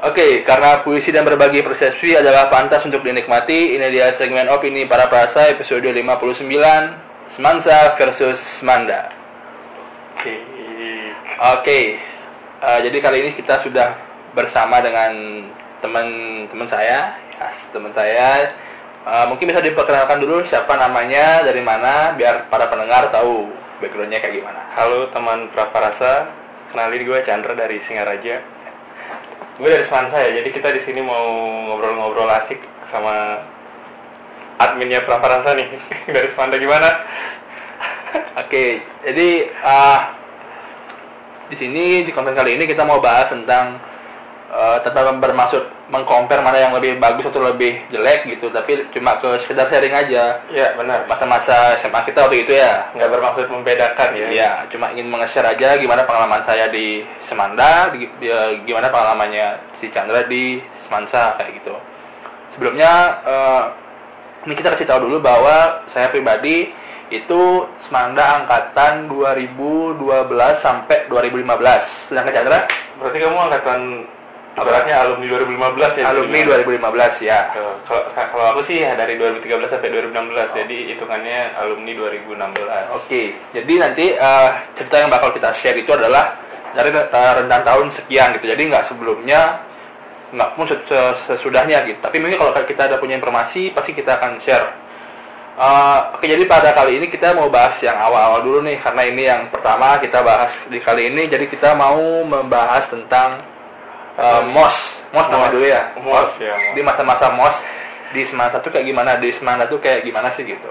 Oke, karena puisi dan berbagi persepsi adalah pantas untuk dinikmati, ini dia segmen opini para perasa episode 59, Semansa versus Manda. Oke. Oke, eh, jadi kali ini kita sudah bersama dengan teman-teman saya, ya, teman saya. Eh, mungkin bisa diperkenalkan dulu siapa namanya, dari mana, biar para pendengar tahu backgroundnya kayak gimana. Halo teman Praparasa, kenalin gue Chandra dari Singaraja. Gue dari Semansa ya, jadi kita di sini mau ngobrol-ngobrol asik sama adminnya Praparasa nih dari Semanda gimana? Oke, jadi ah, di sini di konten kali ini kita mau bahas tentang eh, tentang bermaksud mengcompare mana yang lebih bagus atau lebih jelek gitu, tapi cuma ke sekedar sharing aja. Iya benar. Masa-masa SMA kita waktu itu ya, Nggak bermaksud membedakan ya. Iya, cuma ingin nge-share aja gimana pengalaman saya di Semanda, di- di- gimana pengalamannya si Chandra di Semansa kayak gitu. Sebelumnya eh, ini kita kasih tahu dulu bahwa saya pribadi itu Semanda angkatan 2012 sampai 2015. Sedangkan Chandra Berarti kamu angkatan ibaratnya alumni 2015 ya? alumni 2015 ya. Kalau kalau aku sih dari 2013 sampai 2016, jadi hitungannya alumni 2016. Oke, jadi nanti eh, cerita yang bakal kita share itu adalah dari eh, rentang tahun sekian gitu. Jadi nggak sebelumnya, nggak pun ses- ses- sesudahnya gitu. Tapi mungkin kalau kita ada punya informasi, pasti kita akan share. Eh, oke, jadi pada kali ini kita mau bahas yang awal-awal dulu nih, karena ini yang pertama kita bahas di kali ini. Jadi kita mau membahas tentang eh, MOS, MOS nama dulu ya. MOS, ya, MOS. Di masa-masa MOS di Semanda tuh kayak gimana? Di Semanda tuh kayak gimana sih gitu?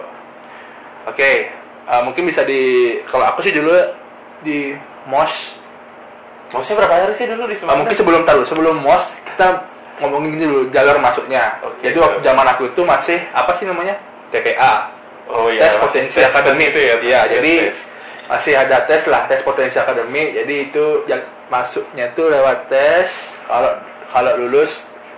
Oke, eh, mungkin bisa di kalau aku sih dulu di MOS. Maksudnya berapa hari sih dulu di eh, Semanda? mungkin sebelum taruh sebelum MOS kita ngomongin dulu jalur masuknya. Oke, Jadi waktu zaman aku itu masih apa sih namanya TPA. Oh tes iya, potensi tes akademi itu ya. Iya, jadi tes. masih ada tes lah, tes potensi akademi. Jadi itu yang masuknya tuh lewat tes. Kalau kalau lulus,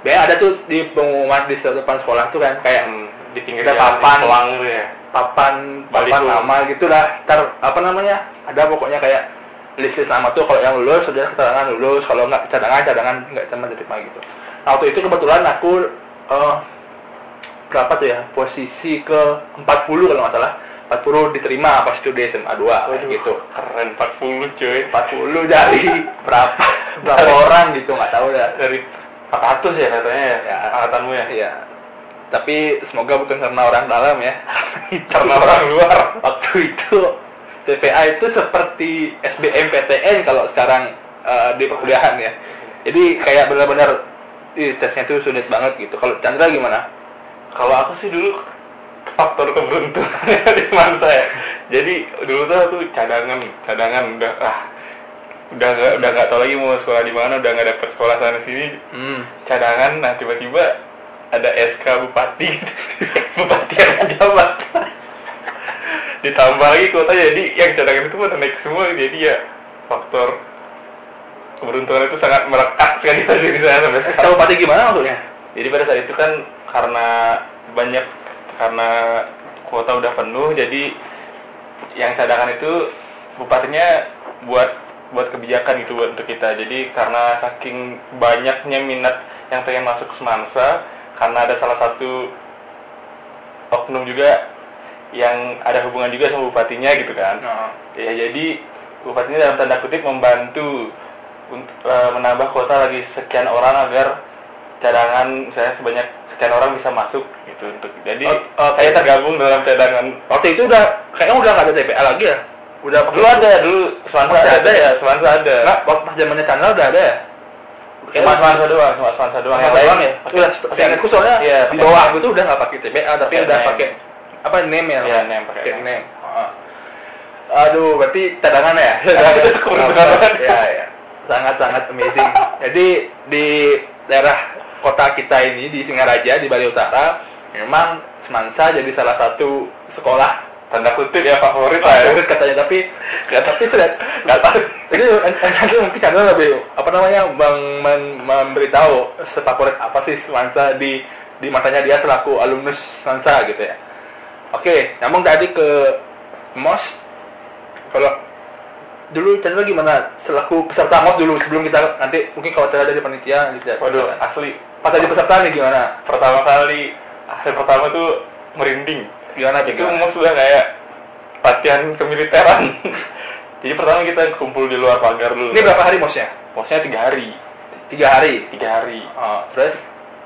biasanya ada tuh di pengumuman di depan sekolah tuh kan kayak Hmm, di pinggir Kita papan. pelang gitu ya. papan papan nama gitulah. Ntar apa namanya? Ada pokoknya kayak list list nama tuh kalau yang lulus sudah cadangan lulus, kalau nggak cadangan cadangan nggak sama diterima gitu. Nah waktu itu kebetulan aku eh, berapa tuh ya posisi ke 40 kalau nggak salah 40 diterima pas itu di SMA 2 Waduh, gitu Keren 40 cuy. 40 dari berapa berapa Dari- orang gitu nggak tahu dah Dari 400 ya katanya ya. Ya. Angkatanmu ya. Iya. Tapi semoga bukan karena orang dalam ya. Karena orang luar. Waktu itu TPA itu seperti SBMPTN kalau sekarang eh, di perkuliahan ya. Jadi kayak benar-benar tesnya tuh sulit banget gitu. Kalau Chandra gimana? Kalau aku sih dulu faktor keberuntungan di Semanda ya. Jadi dulu tuh aku cadangan, cadangan udah ah udah nggak udah nggak tahu lagi mau sekolah di mana, udah nggak dapet sekolah sana sini, Hmm. cadangan. Nah tiba-tiba ada SK bupati, bupati yang jabat. Ditambah lagi kuota jadi yang cadangan itu pada naik semua, jadi ya faktor keberuntungan itu sangat merekat sekali diri saya sampai sekarang. Tahu pati gimana maksudnya? Jadi pada saat itu kan karena banyak karena kuota udah penuh jadi yang cadangan itu bupatinya buat buat kebijakan gitu buat untuk kita. Jadi karena saking banyaknya minat yang pengen masuk ke Semansa karena ada salah satu oknum juga yang ada hubungan juga sama bupatinya gitu kan. Nah, Ya jadi bupatinya dalam tanda kutip membantu untuk eh, menambah kuota lagi sekian orang agar cadangan saya sebanyak sekian orang bisa masuk gitu untuk jadi Oh, oke. saya tergabung dalam cadangan waktu itu udah kayaknya udah nggak ada TPA lagi ya? Udah dulu ada dulu Semansa Masih ada, ada ya? Semansa ada Enggak, waktu pas zamannya Chandra udah ada ya? cuma Semansa doang cuma Semansa doang Yang lain ya? Udah, seingatku soalnya Iya, di bawah aku tuh udah nggak pakai TPA tapi Pakai udah pakai apa name ya? Iya, name, pakai name. Aduh, berarti cadangan ya? Keberuntungan banget. ya, ya. Sangat-sangat amazing. Jadi di daerah kota kita ini di Singaraja di Bali Utara memang Semansa jadi salah satu sekolah tanda kutip ya favorit lah ya favorit katanya tapi nggak tapi sudah nggak tahu jadi nanti mungkin Chandra lebih apa namanya meng, men- memberitahu sefavorit apa sih Semansa di di matanya dia selaku alumnus Semansa gitu ya oke nyambung tadi ke MOS kalau dulu Chandra gimana selaku peserta mos dulu sebelum kita nanti mungkin kalau Chandra dari panitia gitu ya. Waduh, asli. Pas jadi peserta nih gimana? Pertama kali, hari pertama tuh merinding. Gimana tuh? Itu sudah kayak latihan kemiliteran. Jadi pertama kita kumpul di luar pagar dulu. Ini berapa hari mosnya? Mosnya tiga hari. Tiga hari. Tiga hari. Oh, terus?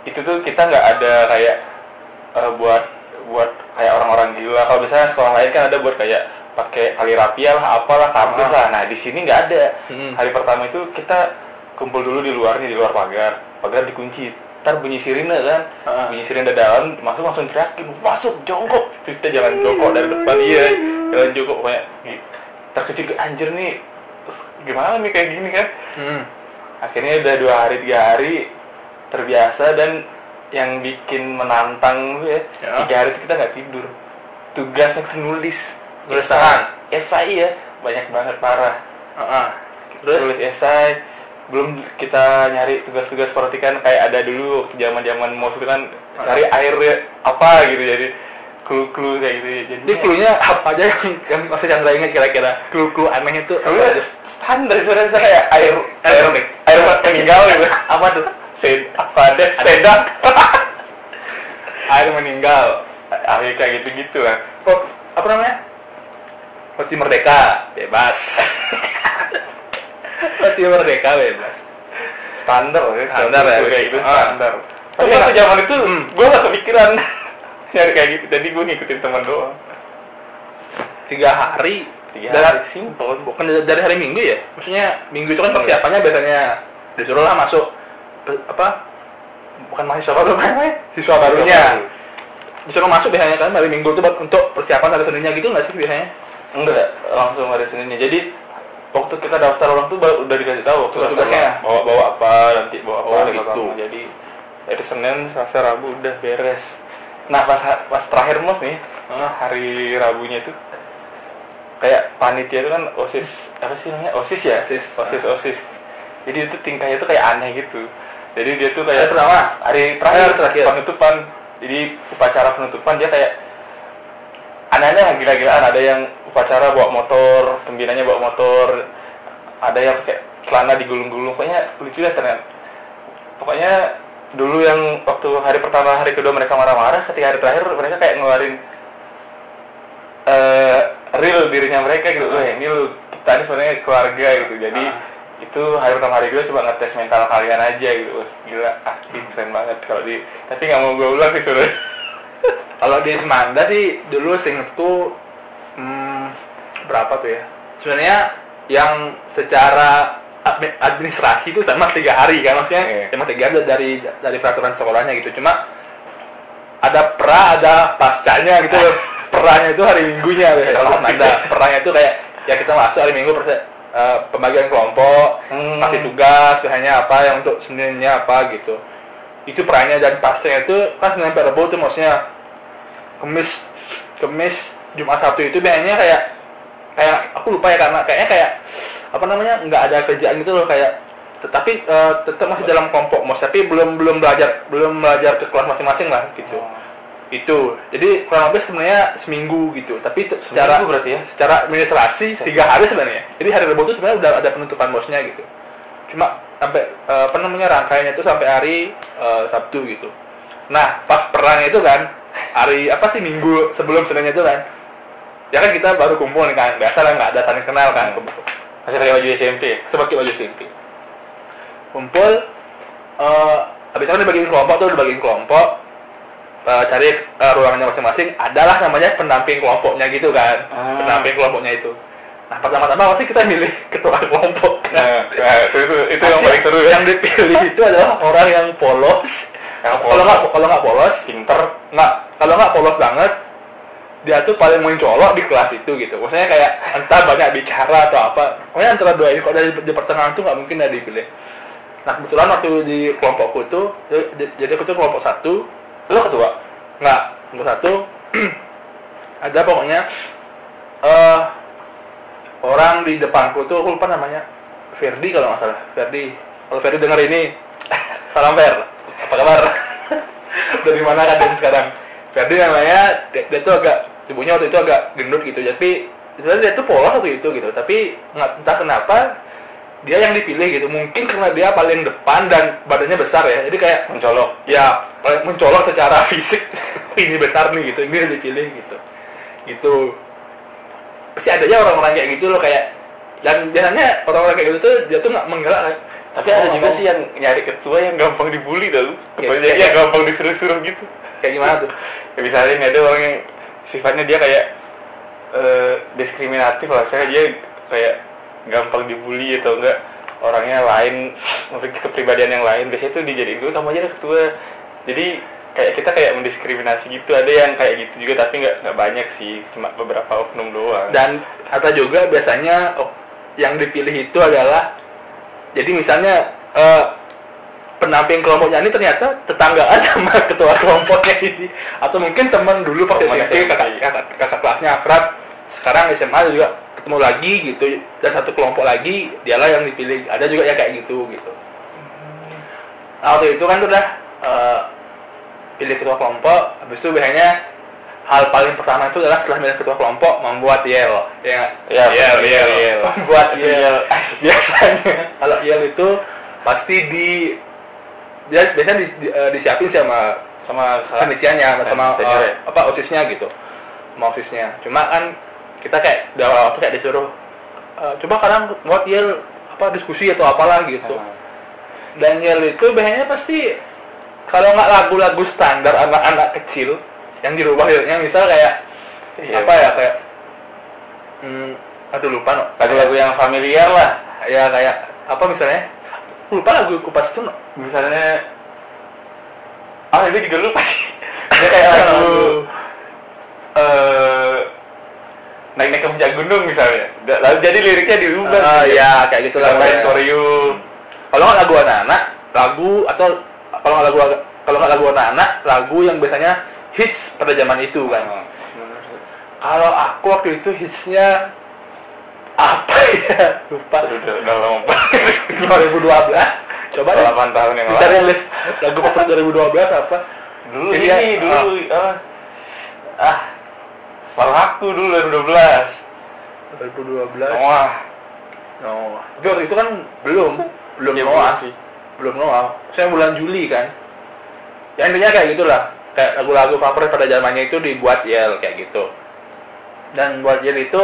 Itu tuh kita nggak ada kayak eh, buat buat kayak orang-orang gila. Kalau biasanya sekolah lain kan ada buat kayak pakai kali rapia lah, apalah, kardus Ah. lah. Nah di sini nggak ada. Hmm. Hari pertama itu kita kumpul dulu di luar nih, di luar pagar. Pagar dikunci. Ntar bunyi sirine kan, Ah. bunyi sirine dalam, masuk langsung teriakin, masuk jongkok. Terus kita jalan jongkok dari depan iya, jalan jongkok kayak. Terkejut anjir nih, gimana nih kayak gini kan? Hmm. Akhirnya udah dua hari tiga hari terbiasa dan yang bikin menantang ya, Ya. tiga hari itu kita nggak tidur. Tugasnya tuh nulis. Nulis tangan? Esai ya, banyak banget parah Ah, Terus? tulis esai belum kita nyari tugas-tugas perhatikan kayak ada dulu zaman-zaman mos itu kan cari air apa gitu jadi clue-clue kayak gitu jadi Ini clue-nya apa aja yang, yang masih Chandra ingat kira-kira? Clue-clue aneh itu apa aja? standar sebenarnya kayak air Air air air meninggal gitu Apa tuh? Sed, apa ada sedak Air meninggal. akhirnya kayak gitu-gitu lah Oh, apa namanya? Roti merdeka, bebas. Roti merdeka bebas. standar ya Standar ya. kayak gitu Ah. standar Tapi tapi waktu nggak- zaman itu Hmm. gue gak kepikiran nyari kayak gitu jadi gue ngikutin teman doang Tiga hari. Tiga Dari- hari, simple. Bukan dari, hari Minggu ya? Maksudnya Minggu itu kan Iya. persiapannya biasanya disuruh lah masuk apa? Bukan mahasiswa baru namanya? Siswa barunya. Disuruh masuk biasanya kan hari Minggu itu untuk persiapan hari Seninnya gitu nggak sih biasanya? Enggak, langsung hari Seninnya. Jadi waktu kita daftar orang tuh baru udah dikasih tahu waktu daftar bawa bawa apa nanti bawa apa Oh, gitu. pertama. Jadi dari Senin, Selasa, Rabu udah beres. Nah pas pas terakhir mos nih hari Rabunya itu kayak panitia itu kan osis apa sih namanya osis ya Osis. osis osis. Jadi itu tingkahnya tuh kayak aneh gitu. Jadi dia tuh kayak Hari pertama? hari terakhir, Hari terakhir. penutupan. Jadi upacara penutupan dia kayak aneh-aneh gila-gilaan ada yang upacara bawa motor pembinanya bawa motor ada yang pakai celana digulung-gulung pokoknya lucu ya ternyata. Pokoknya dulu yang waktu hari pertama hari kedua mereka marah-marah ketika hari terakhir mereka kayak ngeluarin eh real dirinya mereka gitu. Loh ini lu kita ini sebenarnya keluarga gitu. Jadi Ah. itu hari pertama hari kedua coba ngetes mental kalian aja gitu. Gila. Asli keren banget kalau di tapi nggak mau gue ulang sih Kalau di Semanda sih dulu seingetku hmm, berapa tuh ya? Sebenarnya yang secara admi- administrasi itu sama tiga hari kan maksudnya Iya. cuma tiga hari dari dari peraturan sekolahnya gitu. Cuma ada pra ada pascanya gitu. Peranya itu hari minggunya. Biasanya kalau Semanda peranya itu kayak ya kita masuk hari minggu perse- eh, pembagian kelompok Hmm. kasih tugas biasanya apa yang untuk seninnya apa gitu. Itu peranya dan pasnya itu kan Senin Rabu tuh maksudnya. Kemis Kemis Jumat Sabtu itu biasanya kayak kayak aku lupa ya karena kayaknya kayak apa namanya nggak ada kerjaan gitu loh kayak tetapi eh, tetap masih dalam kelompok mos tapi belum belum belajar belum belajar ke kelas masing-masing lah gitu. Oh. itu. Jadi kurang lebih sebenarnya seminggu gitu. Tapi t- secara Seminggu berarti ya? secara administrasi tiga hari sebenarnya. Jadi hari Rabu itu sebenarnya udah ada penutupan bosnya gitu. Cuma sampai eh, apa namanya rangkaiannya itu sampai hari eh, Sabtu gitu. Nah pas perang itu kan hari apa sih minggu sebelum Seninnya itu kan ya kan kita baru kumpul nih kan biasa lah nggak ada saling kenal kan masih pakai baju SMP sebagai baju SMP kumpul eh habis itu dibagiin kelompok tuh dibagiin kelompok. Eh, cari eh, ruangannya masing-masing. Adalah namanya pendamping kelompoknya gitu kan Ah. pendamping kelompoknya itu. Nah pertama-tama pasti kita milih ketua kelompok. Nah, nah, itu, itu, itu yang paling seru ya. yang dipilih itu adalah orang yang polos. Yang kalau nggak kalau nggak polos pinter. nggak kalau nggak polos banget dia tuh paling mencolok di kelas itu gitu. Maksudnya kayak entah banyak bicara atau apa. Pokoknya antara dua ini kalau dari di pertengahan tuh nggak mungkin ada dipilih. Nah kebetulan waktu di kelompokku tuh jadi- aku tuh kelompok satu Lo ketua? nggak kelompok satu. Ada pokoknya eh orang di depanku tuh aku lupa namanya. Ferdi kalau nggak salah. Ferdi. Kalau Ferdi dengar ini salam Fer. Apa kabar? Dari mana dia sekarang? Ferdi namanya dia, dia tuh agak tubuhnya waktu itu agak gendut gitu tapi sebenarnya dia tuh polos waktu itu gitu tapi nggak entah kenapa dia yang dipilih gitu. Mungkin karena dia paling depan dan badannya besar ya jadi kayak mencolok. Ya paling mencolok secara fisik ini besar nih gitu ini yang dipilih gitu. Gitu. Pasti ada aja orang-orang kayak gitu loh kayak dan biasanya orang-orang kayak gitu tuh dia tuh nggak menggelak kayak, tapi ada "Oh, juga abang." sih yang nyari ketua yang gampang dibully tau Ya, ketuanya kayak- yang gampang disuruh-suruh gitu. kayak gimana tuh? Ya misalnya ada orang yang sifatnya dia kayak eh, diskriminatif lah. Saya dia kayak gampang dibully atau enggak orangnya lain memiliki kepribadian yang lain. Biasanya tuh dijadiin gue kamu aja deh ketua. Jadi kayak kita kayak mendiskriminasi gitu. Ada yang kayak gitu juga tapi nggak nggak banyak sih. Cuma beberapa oknum doang. Dan ada juga biasanya yang dipilih itu adalah jadi misalnya eh, pendamping kelompoknya ini ternyata tetanggaan sama ketua kelompoknya ini atau mungkin teman dulu pas SMP SMP. kakak, kakak, kakak kelasnya akrab sekarang SMA juga ketemu lagi gitu dan satu kelompok lagi dialah yang dipilih ada juga yang kayak gitu gitu nah, waktu itu kan tuh udah eh, pilih ketua kelompok habis itu biasanya hal paling pertama itu adalah setelah milih ketua kelompok membuat yel ya? Ya, yel yel yel. membuat yel. biasanya kalau yel itu pasti di dia biasanya di, di- eh, disiapin sama sama penelitiannya sama, sama senior eh, ya? apa osisnya gitu sama osisnya cuma kan kita kayak di awal waktu kayak disuruh eh, coba kalian buat yel apa diskusi atau apalah gitu Nah, dan Yel itu biasanya pasti kalau nggak lagu-lagu standar anak-anak kecil yang dirubah liriknya misal kayak Iya, apa ya kayak hmm, aduh lupa no. lagu-lagu yang familiar lah ya kayak apa misalnya lupa lagu kupas itu no. Misalnya ah itu juga lupa dia kayak lagu eh naik naik ke puncak gunung misalnya. Lalu jadi liriknya dirubah Ah, gitu. ya kayak gitu lah Ditambahin pokoknya. koreo kalau nggak lagu anak-anak lagu atau kalau nggak lagu kalau nggak lagu anak-anak lagu yang biasanya hits pada zaman itu kan. Ah. kalau aku waktu itu hitsnya apa ya? Lupa. Udah, udah lama banget. 2012 coba deh. 8 tahun yang Cari lalu. List lagu favorit 2012 apa? Dulu Ini ini, ya, dulu. Ah. Ah. Separuh aku dulu 2012 2012 wah Noah. Itu waktu itu kan belum belum Ya, Noah. sih. belum Noah. Saya bulan Juli kan. Ya intinya kayak gitulah. Kayak lagu-lagu favorit pada zamannya itu dibuat Yel kayak gitu. Dan buat Yel itu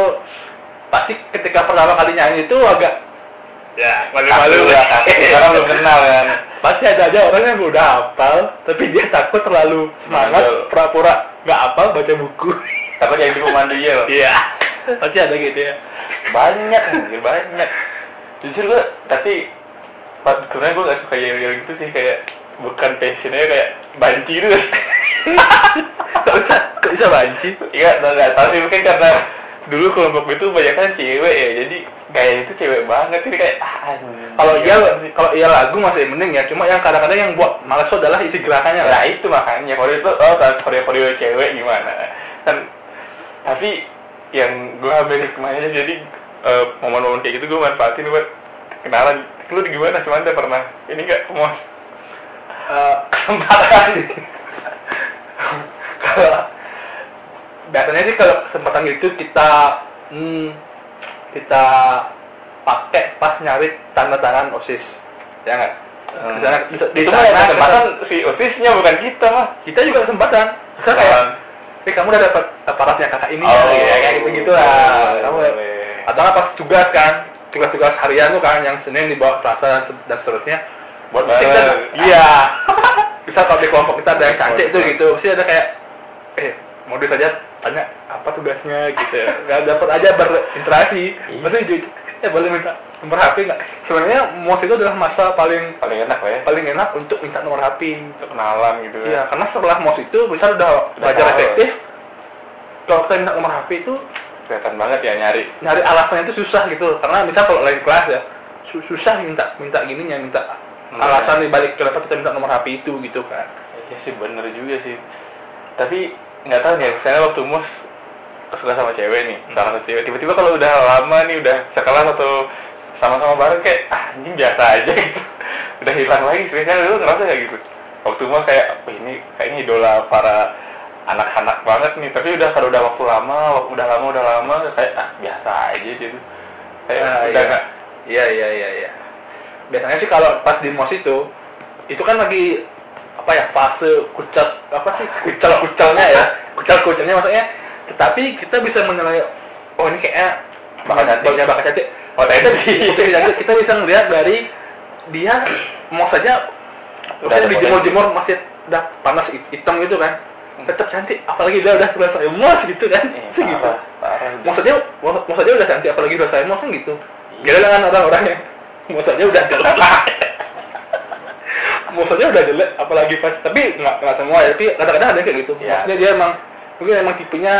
pasti ketika pertama kali nyanyi itu agak ya malu-malu. Karena belum kenal kan pasti ada aja orang yang udah hafal tapi dia takut terlalu semangat pura-pura nggak hafal baca buku. Takut jadi pemandu yel iya. Pasti ada gitu ya. Banyak anjir banyak. Jujur gua tapi sebenarnya gua gak suka yel yel gitu sih kayak bukan passionnya kayak banci gitu. Kok bisa kok bisa banci? Iya nggak tahu sih mungkin karena dulu kelompok itu banyak kan cewek ya jadi kayak itu cewek banget jadi kayak ah, kalau iya. kalau iya lagu masih mending ya cuma yang kadang-kadang yang buat males itu adalah isi gerakannya Nah lah itu makanya kalau itu oh koreo koreo cewek gimana? Kan tapi yang gue ambil hikmahnya jadi eh, momen-momen kayak gitu gue manfaatin buat kenalan. Lu gimana? Cuman dia pernah ini enggak mos Eh, kesempatan? kalau biasanya sih kalau kesempatan itu kita hmm, kita pakai pas nyari tanda tangan osis. Ya nggak? Di sana di yang kesempatan si osisnya bukan kita mah. Kita juga kesempatan. Bisa kayak eh kamu udah dapat aparatnya kakak ini ya, Oh, ya kayak gitu gitu lah. boleh, kamu boleh. atau nggak pas tugas kan tugas-tugas harian tuh kan yang senin dibawa selasa dan, dan seterusnya. Buat kita- iya. Bisa kalau di kelompok kita ada yang cantik tuh gitu. Mesti ada kayak eh modus aja tanya apa tugasnya gitu nggak dapat aja berinteraksi. Mesti jujur eh boleh minta nomor HP nggak? Sebenarnya mos itu adalah masa paling paling enak lah ya. paling enak untuk minta nomor HP untuk kenalan gitu Iya, karena setelah MOS itu misal udah belajar efektif, kalau kita minta nomor HP itu kelihatan banget ya nyari. nyari alasannya itu susah gitu. Karena misal kalau lain kelas ya, su- susah minta minta gininya, minta Hmm. alasan di balik kenapa kita minta nomor HP itu gitu kan. Iya sih bener juga sih. Tapi nggak tahu nih, misalnya waktu mus suka sama cewek nih, salah satu cewek. Tiba-tiba kalau udah lama nih, udah sekelas atau sama-sama bareng kayak ah, anjing biasa aja gitu. udah hilang lagi. Biasanya lu ngerasa kayak gitu. Waktu mus kayak, oh, ini kayaknya idola para anak-anak banget nih tapi udah kalau udah waktu lama waktu udah lama udah lama kayak ah biasa aja gitu kayak Ah, udah iya. Iya iya iya iya. Biasanya sih kalau pas di mos itu itu kan lagi apa ya fase kucat apa sih kucal kucalnya ya kucal kucalnya maksudnya tetapi kita bisa menilai oh ini kayaknya Bakal cantik. bakal bakal cantik Oh, kita, cantik. kita bisa ngeliat dari dia mos saja Udah dijemur-jemur masih udah panas hit- hitam gitu kan. Tetap cantik apalagi dia udah selesai mos gitu kan. Eh, Sih gitu parah, parah. maksudnya mak- maksudnya udah cantik apalagi udah saya kan gitu. Gila kan orang-orang yang maksudnya udah jelek. Maksudnya udah jelek apalagi pas tapi nggak nggak semua ya tapi kadang-kadang ada kayak gitu. Iya. maksudnya dia emang mungkin emang tipenya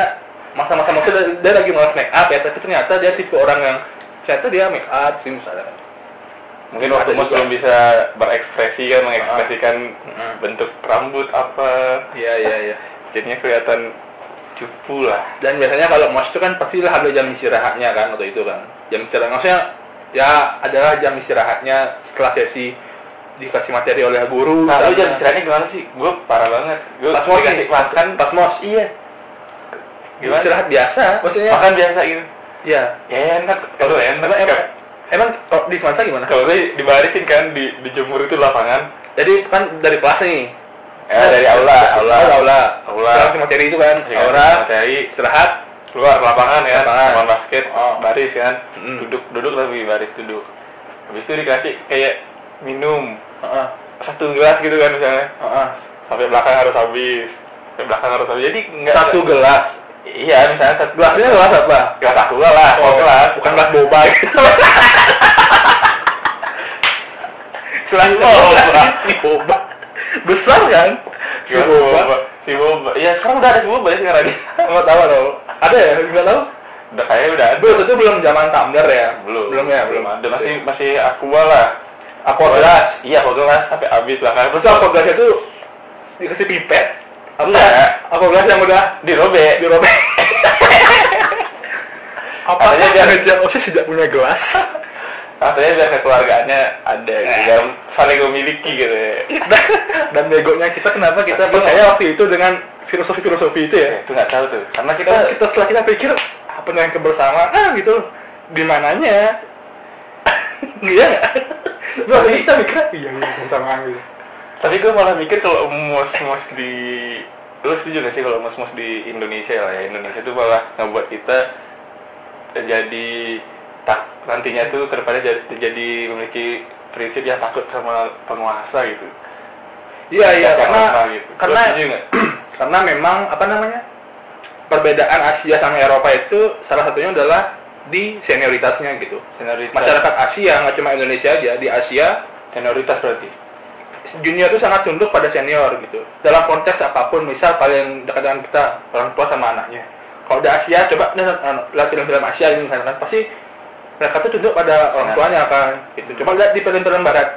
masa-masa maksudnya dia, dia lagi malas make up ya tapi ternyata dia tipe orang yang ternyata dia make up sih misalnya. Mungkin waktu juga. belum bisa berekspresi kan mengekspresikan Mm-mm. bentuk rambut apa. Iya iya iya. Jadinya kelihatan cupu lah. Dan biasanya kalau mos itu kan pastilah ada jam istirahatnya kan waktu itu kan. Jam istirahat maksudnya ya adalah jam istirahatnya setelah sesi dikasih materi oleh guru nah lu jam istirahatnya gimana sih? Gue parah banget. Gue pas mos dikasih nih, makan. Pas mos iya Gimana? istirahat biasa maksudnya makan biasa gitu. Iya. Ya enak. Kalau enak emang emang, emang kalau di Semansa gimana? Kalau gue dibarisin kan di dijemur itu lapangan. Jadi kan dari kelas nih? Ya dari aula aula. Aula aula. Aula. Sekarang materi itu kan? Ya, aura. materi. Istirahat. Keluar ke lapangan ya. Lapangan. lapangan basket Oh. baris kan. Mm. duduk duduk tapi baris duduk. Habis itu dikasih kayak minum. Heeh. satu gelas gitu kan misalnya. Heeh. sampai belakang harus habis. Sampai belakang harus habis. Jadi nggak satu gelas iya misalnya satu gelasnya gelas apa? Gelas aku lah oh, gelas bukan gelas boba. Gitu. gelas boba. si boba. Besar kan? Si Gelas boba. boba. Si boba. Iya sekarang udah ada si boba ya sekarang. Dia nggak tahu dong? Ada ya? Nggak tahu? Udah kayaknya udah ada. Belum itu belum zaman tumbler ya? Belum. Belum ya? Belum ada. Masih masih aqua lah. Aqua gelas. iya aqua gelas sampai habis belakang terus apa gelasnya itu dikasih pipet Enggak. apa gelas yang udah dirobek dirobek apa Katanya dia dia Osis tidak punya gelas. Katanya biar kekeluargaannya ada gitu Eh. saling memiliki gitu ya. Dan, dan begonya kita kenapa kita percaya waktu itu dengan filosofi-filosofi itu ya? Ya, itu nggak tahu tuh. Karena kita kita, kita setelah kita pikir apa yang kebersamaan? Gitu. Di mananya? Iya Tapi kita mikir iya iya kebersamaan gitu tapi gue malah mikir kalau mos-mos di lu setuju gak sih kalau mos-mos di Indonesia lah ya? Indonesia tuh malah ngebuat kita jadi tak nantinya tuh ke depannya jadi, jadi memiliki prinsip yang takut sama penguasa gitu. Iya iya karena gitu. Karena karena memang apa namanya perbedaan Asia sama Eropa itu salah satunya adalah di senioritasnya gitu. Senioritas. Masyarakat Asia nggak cuma Indonesia aja di Asia senioritas berarti junior itu sangat tunduk pada senior gitu. Dalam konteks apa pun misal paling dekat dengan kita orang tua sama anaknya. Kalau di Asia coba anu, lihat film-film Asia ini misalkan pasti mereka tuh tunduk pada orang Nah. tuanya kan gitu. Coba lihat di film-film Barat.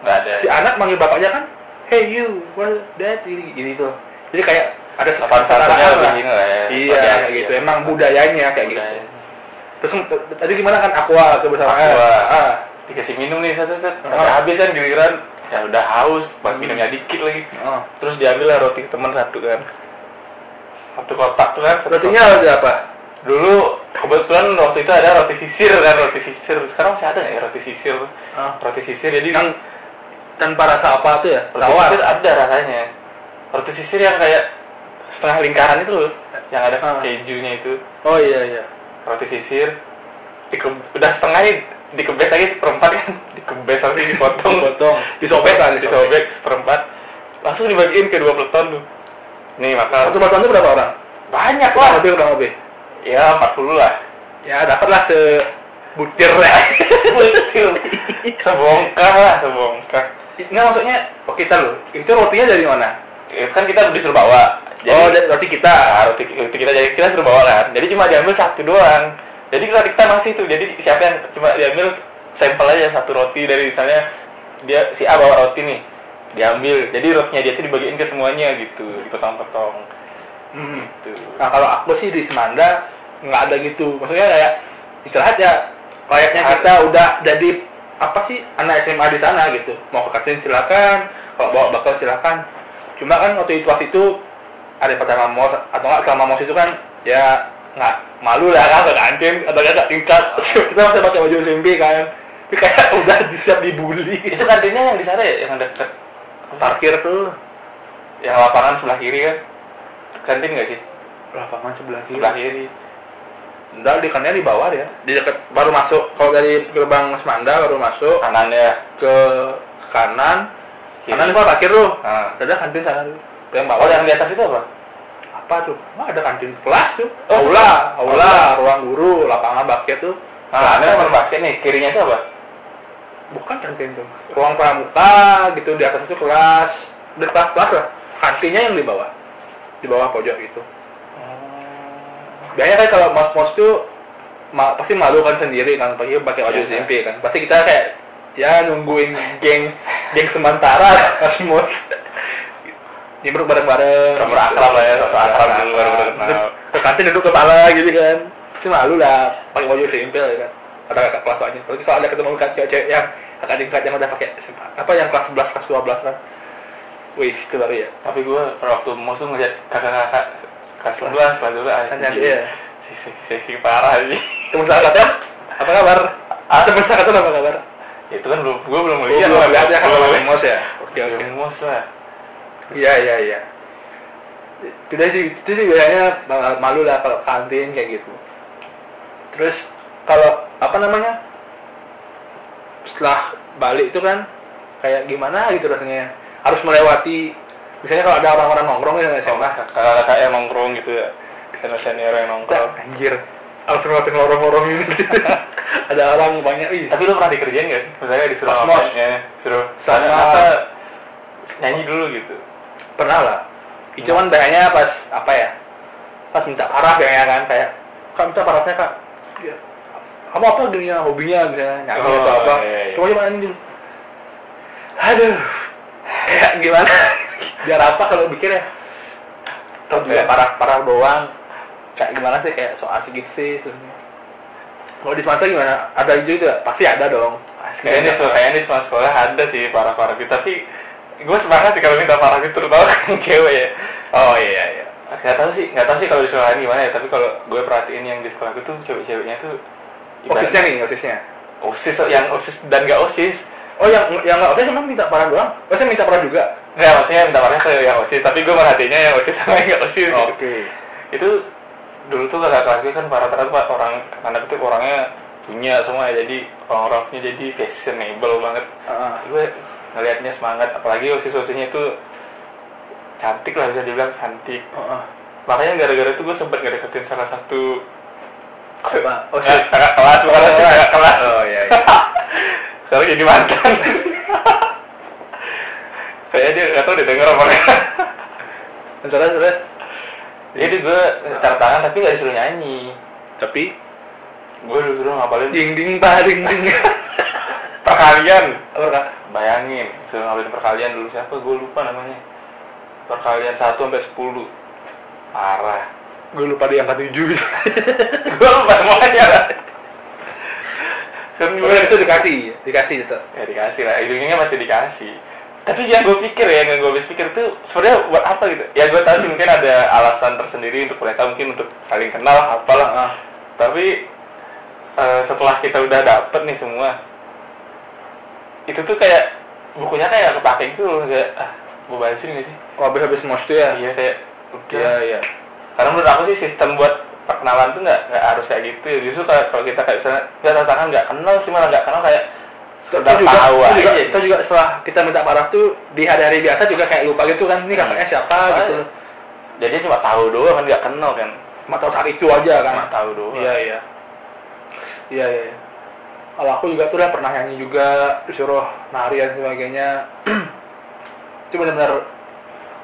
Nggak ada. Si anak manggil bapaknya kan hey you what that ini gini tuh. Jadi kayak ada kesetaraan lebih lah. ya. iya kayak gitu. iya. emang budayanya kayak gitu. Terus tadi gimana kan? Aqua kebersamaan Aqua. ah. Dikasih minum nih satu set Ah. habis kan giliran ya udah haus buat Hmm. minumnya dikit lagi. Ah. terus diambil lah roti teman satu kan. Satu kotak tuh kan satu rotinya ada apa? Dulu kebetulan waktu itu ada roti sisir kan roti sisir. Sekarang masih ada ya roti sisir? Ah. roti sisir jadi yang tanpa rasa apa tuh ya? Roti rawar sisir ada rasanya. Roti sisir yang kayak setengah lingkaran itu loh yang ada Ah. kejunya itu. Oh iya iya. Roti sisir dike- udah setengah dikebes lagi seperempat kan dikebes lagi dipotong. Dipotong. Disobek kan, disobek seperempat. Langsung dibagiin ke dua peleton tuh. Nih satu makan batuan itu berapa orang? Banyak lah. lebih kurang lebih ya 40 lah. Ya dapatlah sebutir ya sebongkah lah sebongkah. Nggak maksudnya oh kita loh. Itu rotinya dari mana? Itu kan kita disuruh bawa. Oh dari roti kita. Nah, roti, roti kita. Jadi kita suruh bawa kan. Jadi cuma diambil satu doang. Jadi roti kita masih tuh. Jadi siapa yang cuma diambil sampel aja satu roti dari misalnya dia si A bawa roti nih diambil jadi rotinya dia tuh dibagiin ke semuanya gitu dipotong-potong Hmm. gitu Nah kalau aku sih di Semanda nggak ada gitu. Maksudnya kayak istirahat ya layaknya Ada. kita udah jadi apa sih anak SMA di sana gitu. Mau ke kantin silakan, kalau bawa bakal silakan. Cuma kan waktu itu waktu itu ada pertama mos atau nggak selama mos itu kan ya nggak malu lah kan ke kantin atau nggak tingkat kita masih pakai baju SMP kan kayak udah siap dibully Itu kantinnya yang di sana ya, yang deket parkir tuh yang lapangan sebelah kiri kan? Kantin nggak sih? lapangan sebelah kiri Sebelah kiri. Enggak, di kanannya di bawah ya di dekat baru masuk kalau dari gerbang Semanda baru masuk Kanannya. ke kanan Kiri. kanan gua parkir tuh Nah. ada kantin sana tuh yang Oh, bawah yang di atas itu apa? apa tuh Wah, ada kantin kelas tuh Oh, aula aula. aula ruang guru lapangan basket tuh Nah, ada teman basket nih. Kirinya itu apa? Bukan kantin tuh ruang pramuka gitu di atas itu kelas. Di kelas kelas lah. Kantinnya yang di bawah. Di bawah pojok itu biasanya kan kalau mos mos tuh ma- pasti malu kan sendiri kan pakai pakai baju Iya, SMP kan. Pasti kita kayak ya nungguin geng geng sementara pas mos nyembruk bareng-bareng. Campur akrab lah ya, satu akrab kenal. Terus ke kantin duduk kepala gitu kan. Pasti malu lah pakai baju SMP lah kan ada kakak kelas lainnya kalau kalau ada ketemu kakak cewek yang kakak tingkat yang udah pakai apa yang kelas 11 kelas 12 kan wih itu baru ya? Tapi gue pada waktu mau tuh ngeliat kakak-kakak kelas 11, kelas 12 Tanya dia. Seksi, seksi parah sih. temen sahabatnya apa kabar? Ah? Temen sahabatnya apa kabar? Itu kan belum, gue belum Oh, ngeliat. belum lihat ya kalau mos ya? Oke oke. Mos lah. Iya iya iya. Tidak sih itu sih biasanya ma- malu lah kalau kantin kayak gitu. Terus kalau apa namanya setelah balik itu kan kayak gimana gitu rasanya harus melewati misalnya kalau ada orang-orang nongkrong ya nggak Sama SMA kakak-kakak yang nongkrong gitu ya. Senior senior yang nongkrong. anjir harus melewati lorong-lorong ini ada orang banyak ih Tapi lu pernah dikerjain gak sih? Misalnya disuruh ngapain? Ya, suruh Sama- sana masa nyanyi dulu gitu. pernah lah cuman biasanya pas apa ya pas minta parah kayaknya kan kayak kak minta parahnya kak ya. Kamu apa dunia hobinya misalnya nyanyi Oh, atau apa iya, iya. cuma cuma dulu aduh ya gimana biar apa kalau bikin ya terus juga Oke. parah parah doang kayak gimana sih kayak so asik gitu sih kalau di Sumatera gimana ada hijau itu ya? pasti ada dong Kayaknya ada. kayaknya di semua sekolah ada sih parah-parah gitu. Tapi gue semangat sih kalau minta parah gitu terutama kan cewek ya. oh iya iya Gak tahu sih, gak tahu sih kalau di sekolah lain gimana ya. Tapi kalau gue perhatiin yang di sekolah gue tuh cewek-ceweknya tuh osisnya nih osisnya osis yang osis dan gak osis. Oh yang yang nggak osis emang minta parah doang? Saya minta parah juga. Nggak, maksudnya minta parahnya ke yang osis. Tapi gue merhatiinnya yang osis sama yang gak osis. gitu. Itu dulu tuh kakak kelas gue kan para-para tuh orang anak itu orangnya punya semua ya. Jadi orang-orang punya jadi fashionable banget. Heeh. gue ngelihatnya semangat apalagi osis-osisnya itu cantik lah bisa dibilang cantik Heeh. makanya gara-gara itu gue sempet ngedeketin salah satu Apa? oh, kakak kelas bukan osis, kakak kelas. Oh iya. iya. sekarang jadi mantan. Kayaknya dia nggak tahu dia denger apa nggak. terus terus. jadi gue cara tangan tapi nggak disuruh nyanyi. Tapi? Gue disuruh ngapalin. Ding ding bah ding ding. perkalian. Bayangin disuruh ngapalin perkalian dulu. Siapa? Gue lupa namanya. Perkalian 1 sampai 10 parah Gue lupa di angka tujuh. gue lupa semuanya kan gue itu dikasih, dikasih itu. ya dikasih lah ujungnya masih dikasih tapi yang gue pikir ya yang gue pikir tuh sebenarnya buat apa gitu ya gue tahu sih mungkin ada alasan tersendiri untuk mereka mungkin untuk saling kenal apalah Heeh. tapi eh, setelah kita udah dapet nih semua itu tuh kayak bukunya kayak kepake gitu loh kayak ah gue balisin gak sih Oh habis habis mos tuh ya? iya kayak udah Iya iya. Karena menurut aku sih sistem buat perkenalan tuh nggak nggak harus kayak gitu ya justru kayak kalau kita kayak misalnya nggak tantangan nggak kenal sih malah nggak kenal kayak sekedar Kita juga, tahu kita juga, aja kita juga setelah kita minta parah tuh di hari-hari biasa juga kayak lupa gitu kan, ini kakaknya siapa Hmm. gitu. jadi cuma tahu doang kan nggak kenal kan Cuma tahu saat itu aja kan. cuma tahu doang Iya iya. Iya iya. iya. Kalau aku juga tuh udah pernah nyanyi juga disuruh nari dan sebagainya. itu benar-benar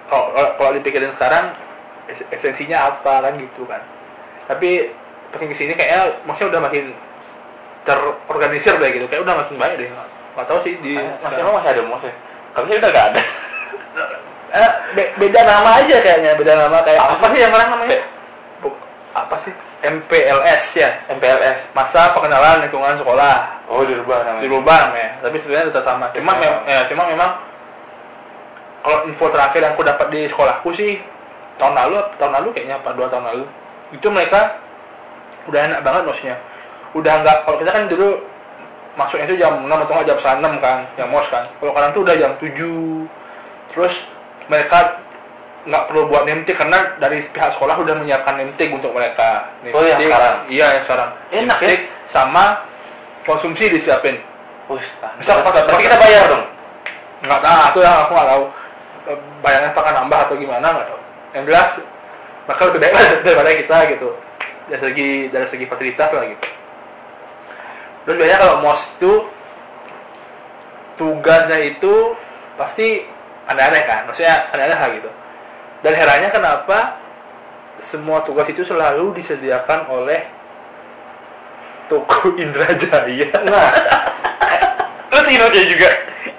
kalau kalau- kalau dipikirin sekarang es- esensinya apa kan gitu kan. Tapi makin ke sini kayaknya maksudnya udah makin terorganisir deh gitu. Kayak udah makin baik deh. Nggak tahu sih di masih emang masih ada mos ya tapi udah nggak ada Eh, be- beda nama aja kayaknya, beda nama kayak apa, sih yang sekarang namanya? Bu- apa sih? MPLS ya. MPLS Masa pengenalan lingkungan sekolah. oh dirubah namanya Dirubah ya, tapi sebenarnya tetap sama. Cuma mem- sama. ya, cuma memang kalau info terakhir yang aku dapat di sekolahku sih tahun lalu tahun lalu kayaknya apa? Dua tahun lalu. Itu mereka udah enak banget mosnya udah nggak kalau kita kan dulu masuknya itu jam 6 atau nggak jam setengah 6 kan yang mos kan. Kalau sekarang tuh udah jam 7 terus mereka nggak perlu buat tag karena dari pihak sekolah udah menyiapkan tag untuk mereka. Name Oh, yang sekarang? iya yang sekarang. Enak Name ya? sama konsumsi disiapin. Ustaz. Bisa, pas- Berarti kita bayar dong. nggak tahu itu yang aku nggak tahu. Bayarnya apakah nambah atau gimana nggak tahu yang jelas mereka lebih baik daripada kita gitu dari segi dari segi fasilitas lah gitu terus biasanya kalau mos itu tugasnya itu pasti aneh-aneh kan maksudnya aneh-aneh lah gitu dan herannya kenapa semua tugas itu selalu disediakan oleh toko Indrajaya Nah. Lu Tino Jaya juga.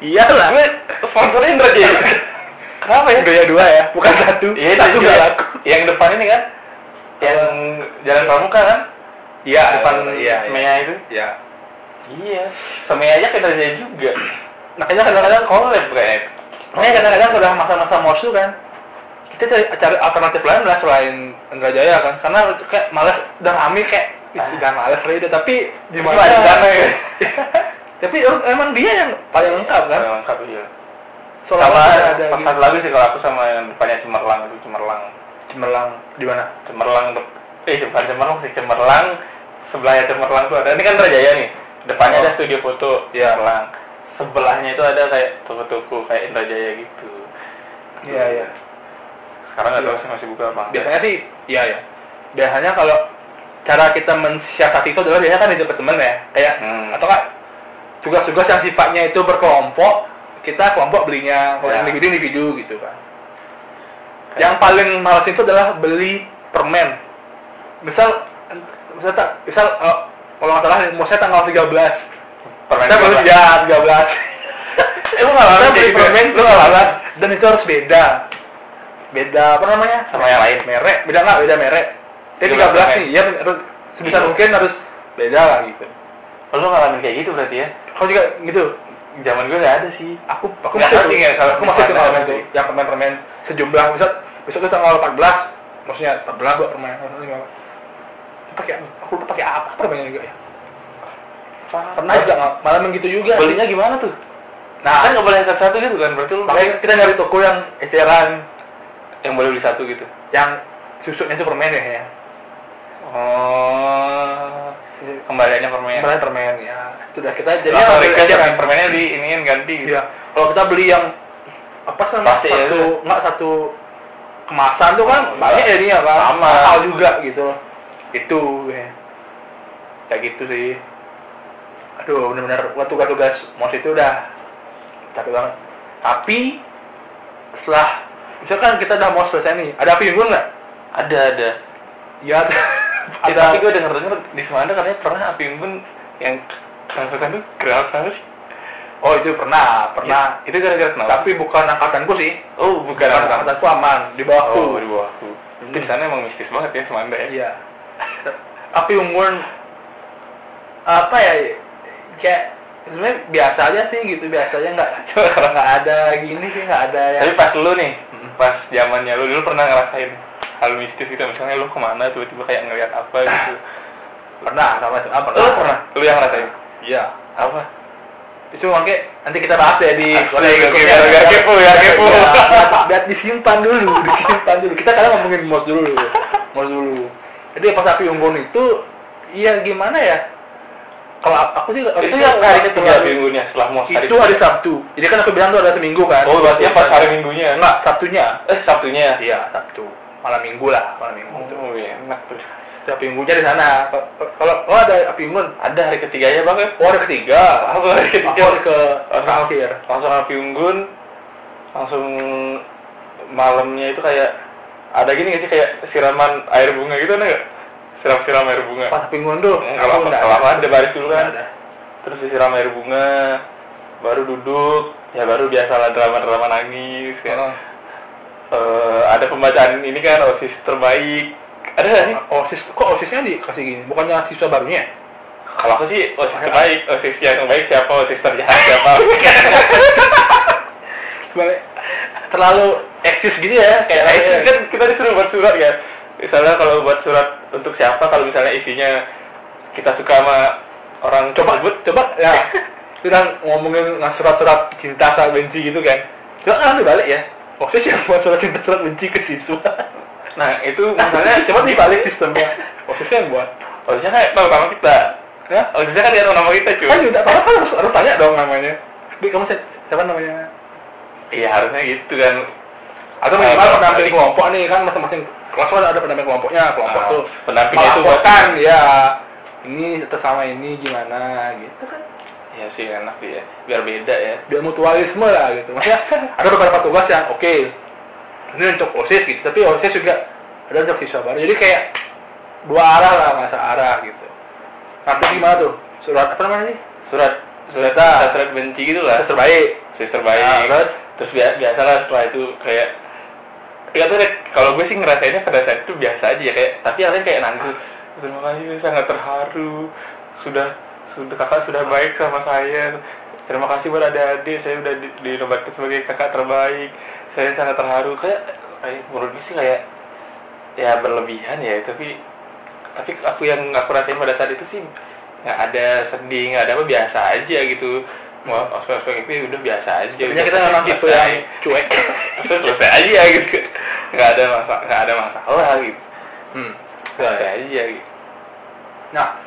iyalah Gue sponsornya Indra Jaya. Kenapa ya? Gaya dua ya, bukan satu. Iya, satu juga. nggak laku. Yang depan ini kan? Yang Jalan Pramuka kan? Iya, depan iya, Semea itu. Iya. Iya. Semea aja kita Jaya juga. Makanya kadang-kadang Collab kayaknya. makanya kadang-kadang udah masa-masa mos tuh kan, kita cari, cari alternatif lain lah selain Indrajaya kan, karena kayak malas udah rame kayak Ah. udah malas lah itu, tapi di mana? ya. tapi em- emang dia yang paling lengkap kan? Yang lengkap iya. Sama pas gitu. lagi sih kalau aku sama yang depannya Cemerlang itu Cemerlang. cemerlang di mana? Cemerlang eh bukan Cemerlang sih Cemerlang sebelahnya Cemerlang tuh ada ini kan Rajaya nih depannya Oh. ada studio foto Iya. Cemerlang sebelahnya itu ada kayak toko-toko kayak Indrajaya gitu Iya iya. sekarang nggak tahu Iya. sih masih buka apa Biasanya sih, iya ya. Biasanya kalau cara kita mensiasati itu adalah biasanya kan di teman ya, kayak Hmm. atau kan tugas-tugas yang sifatnya itu berkelompok, kita kelompok belinya, kalau Ya. individu individu gitu kan. Yang paling males itu adalah beli permen. Misal, misal, tak- misal eh, kalau nggak salah, mau saya tanggal 13 permen Saya baru ya 13 eh lu nggak lalu beli permen lu nggak lalu dan itu harus beda. Beda apa namanya? sama yang lain merek beda nggak beda merek dia Beda 13 merek. nih ya harus sebisa Iya. mungkin harus beda lah gitu lu ngalamin kayak gitu berarti ya kalau juga gitu zaman gue nggak ada sih. Aku aku Nggak masih ngerti kalau aku masih ngalamin nanti. tuh. yang permen-permen sejumlah. Misal besok itu tanggal 14 maksudnya 14 buat permen pakai aku lupa pakai apa. Permennya juga ya. Pernah juga nggak? Malah begitu juga. Belinya gimana tuh? Nah. Kan nggak boleh satu-satu gitu kan? Berarti lu makanya kita nyari toko yang eceran yang boleh beli satu gitu. Yang susuknya itu permen ya ya. Oh kembaliannya permen permen permen ya sudah kita jadi ambil mereka eceran. permennya di iniin ganti gitu. Iya. Kalau kita beli yang apa sih Pasti ya, satu itu. nggak satu kemasan tuh kan Oh, banyak ya ya kan Sama. mahal juga gitu. Itu ya. kayak gitu sih. Aduh benar-benar waktu tugas-tugas mos itu udah capek banget. Tapi setelah misalkan kita udah mos selesai nih ada api unggun nggak? Ada ada. Ya Eh, tapi gue denger denger di Semanda katanya pernah api unggun yang kerasukan tuh kenapa kenapa sih? Oh itu pernah pernah. Itu gara-gara kenapa? Tapi bukan angkatanku sih. Oh bukan bukan angkatanku aman di bawahku. Oh di bawahku. Itu di sana emang mistis banget ya Semanda ya. Iya. Api unggun apa ya? Kayak sebenarnya biasa aja sih gitu biasa aja nggak nggak ada gini sih nggak ada yang tapi pas lu nih Mm. pas zamannya lu dulu pernah ngerasain hal mistis gitu misalnya lu ke mana tiba-tiba kayak ngeliat apa gitu. Pernah sama SMA pernah. Lu pernah. Lu yang ngerasain? Iya. Apa? Itu makanya nanti kita bahas ya di boleh oke, berikutnya. biar agak kepo ya, kepo. Iya, biar disimpan dulu disimpan dulu. Kita kadang ngomongin mos dulu mos dulu. Jadi pas api unggun itu iya gimana ya? Kalau aku sih itu yang hari ketiga minggunya setelah mau itu hari Sabtu. Jadi kan aku bilang tuh ada seminggu kan. Oh berarti yang pas hari minggunya. Enggak Sabtunya. Eh sabtunya. Iya Sabtu malam minggu lah malam minggu. Tuh oh iya, enak tuh. Api unggunnya di sana. Kalau- oh ada api unggun ada hari ketiganya bang ya? Oh hari ketiga. Langsung hari ketiga. Aku ke terakhir langsung api unggun langsung malamnya itu kayak ada gini nggak sih? Kayak siraman air bunga gitu ada nggak? Siram-siram air bunga. Pas api unggun tuh? Kalau aku kalau aku ada. baris dulu kan. ada. terus disiram air bunga baru duduk ya baru biasalah drama-drama nangis kan Heeh. Eh, ada pembacaan ini kan osis terbaik. Ada nggak sih? Osis? Kok osisnya dikasih gini? Bukannya siswa barunya kalau aku sih osis terbaik. Osis yang baik siapa? Osis terjahat siapa? Terlalu eksis gitu ya kayak Nah, itu kan kita disuruh buat surat ya. Misalnya kalau buat surat untuk siapa kalau misalnya isinya kita suka sama orang coba tersebut, coba ya. Kita ngomongin surat-surat cinta saat benci gitu kan. Coba kan dibalik ya osis yang buat surat cinta surat benci ke siswa nah itu misalnya coba dibalik sistemnya. Osisnya yang buat? Harusnya kan tahu nama kita. ya? Harusnya kan dia tahu nama kita cuy. kan udah apa kan harus, harus tanya dong namanya. Bi kamu si- siapa namanya? Iya harusnya gitu kan. atau Ah, minimal pendamping kelompok nih kan masing-masing kelas kan ada pendamping kelompoknya kelompok Ah, tuh. pendampingnya itu melaporkan ya ini atas sama ini gimana gitu kan Ya sih enak sih ya, biar beda ya. biar mutualisme lah gitu. Maksudnya ada beberapa tugas yang oke. Ini untuk osis gitu tapi osis juga ada untuk siswa baru. Jadi kayak dua arah lah masa arah gitu. Nanti gimana tuh? Surat apa namanya sih? Surat. Surat surat benci gitu lah. Tes terbaik. Sis terbaik. Nah, terus? terus biasa biasa lah setelah itu kayak ya kalau gue sih ngerasainnya pada saat itu biasa aja ya kayak tapi yang lain kayak nangis. Terima kasih saya sangat terharu. Sudah sudah kakak sudah baik sama saya. Terima kasih buat adik-adik. Saya udah di, dinobatkan sebagai kakak terbaik. Saya sangat terharu. Kayak kayak menurut gue sih kayak ya berlebihan ya. Tapi tapi aku yang aku rasain pada saat itu sih nggak ada sedih nggak ada apa biasa aja gitu. Mau ospek ospek itu udah biasa aja. Sebenarnya kita memang tipe selesai. yang cuek. Selesai aja gitu. Nggak ada masalah nggak ada masalah gitu. Hmm. selesai aja gitu. Nah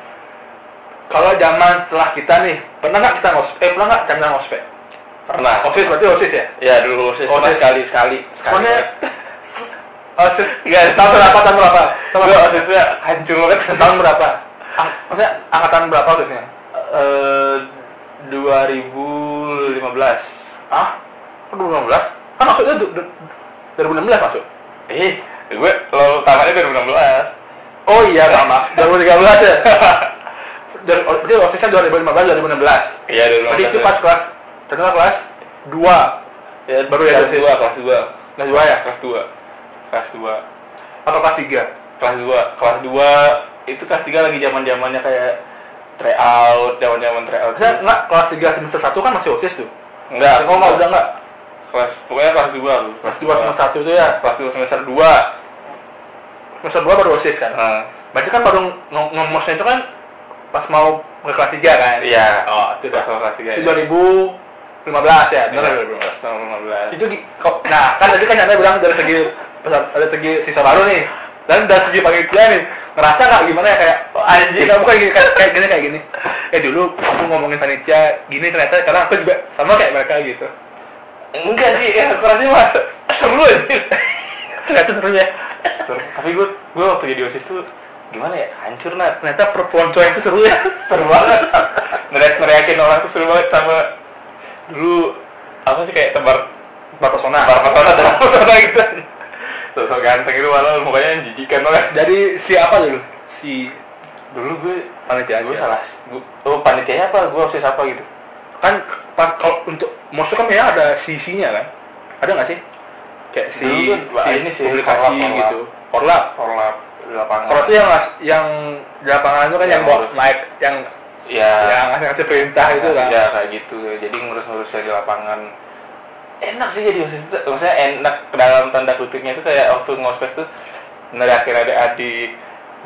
kalau zaman setelah kita nih pernah nggak kita ngospek eh pernah nggak canda ngospek pernah. Osis berarti osis ya? Ya dulu osis Osis. sekali sekali sekali. Osis nggak tahun berapa tahun berapa? Tahun berapa? osisnya hancur. Banget tahun berapa? Ang- maksudnya angkatan berapa osisnya? Eh, 2015 ah kok 2015 kan maksudnya du- du- 2016 masuk? Eh gue lo tamatnya 2016 oh iya maaf maaf 2013 ya dari berarti osisnya 2015 2016 iya 2015 berarti itu pas kelas terkenal kelas 2 ya, baru ya kelas? 2 kelas 2 kelas 2 ya? Kelas 2 kelas 2 atau kelas 3 kelas 2 kelas 2 itu kelas 3 lagi zaman zamannya kayak tryout zaman zaman tryout. Maksudnya enggak kelas 3 semester 1 kan masih osis tuh? Enggak. Oh enggak udah enggak? Kelas pokoknya kelas 2 lu kelas 2 semester 1 itu ya? Kelas 2 semester 2 semester 2 baru osis kan? Heeh. berarti kan baru ng- ngomosnya itu kan pas mau ke kelas 3 kan? Iya. Oh itu pas dah kelas 3 itu 2015 ya? Benar Iya. 2015 tahun 15 itu gi- kok nah kan tadi kan Anda bilang dari segi dari segi sisa baru nih. Dan dari segi panitia nih ngerasa nggak gimana ya? Kayak oh, anjing nggak bukan gini, kayak, kayak gini kayak gini. Eh dulu aku ngomongin panitia gini ternyata karena aku juga sama kayak mereka gitu. Enggak sih ya aku rasanya mah seru aja. Ternyata seru ya. Seru. tapi gue gue waktu jadi osis tuh gimana ya? Hancur nat. Ternyata perempuan cowok itu seru ya. Seru banget. Ngeriak ngeriakin orang tuh seru banget. Sama dulu apa sih kayak tebar Mbak Pesona tebar pesona tebar pesona gitu. Sosok ganteng itu malah mukanya jijikan banget. Jadi si apa dulu? Si dulu gue panitia gue salah. Gue oh panitianya apa? Gue osis apa gitu? Kan pas kalau untuk masuk kan memang ada sisinya kan? Ada nggak sih? Kayak si, Dulu si ini sih, publikasi korlap, korlap. gitu. Korlap korlap di lapangan. Korlap itu yang yang di lapangan itu kan yang, Yang ngurus. naik yang ya yang ngasih ngasih perintah itu kan. Ya kayak gitu. Jadi ngurus-ngurusnya di lapangan. Enak sih jadi osis itu. Maksudnya enak dalam tanda kutipnya itu kayak waktu ngospek tuh neriakin adik-adik.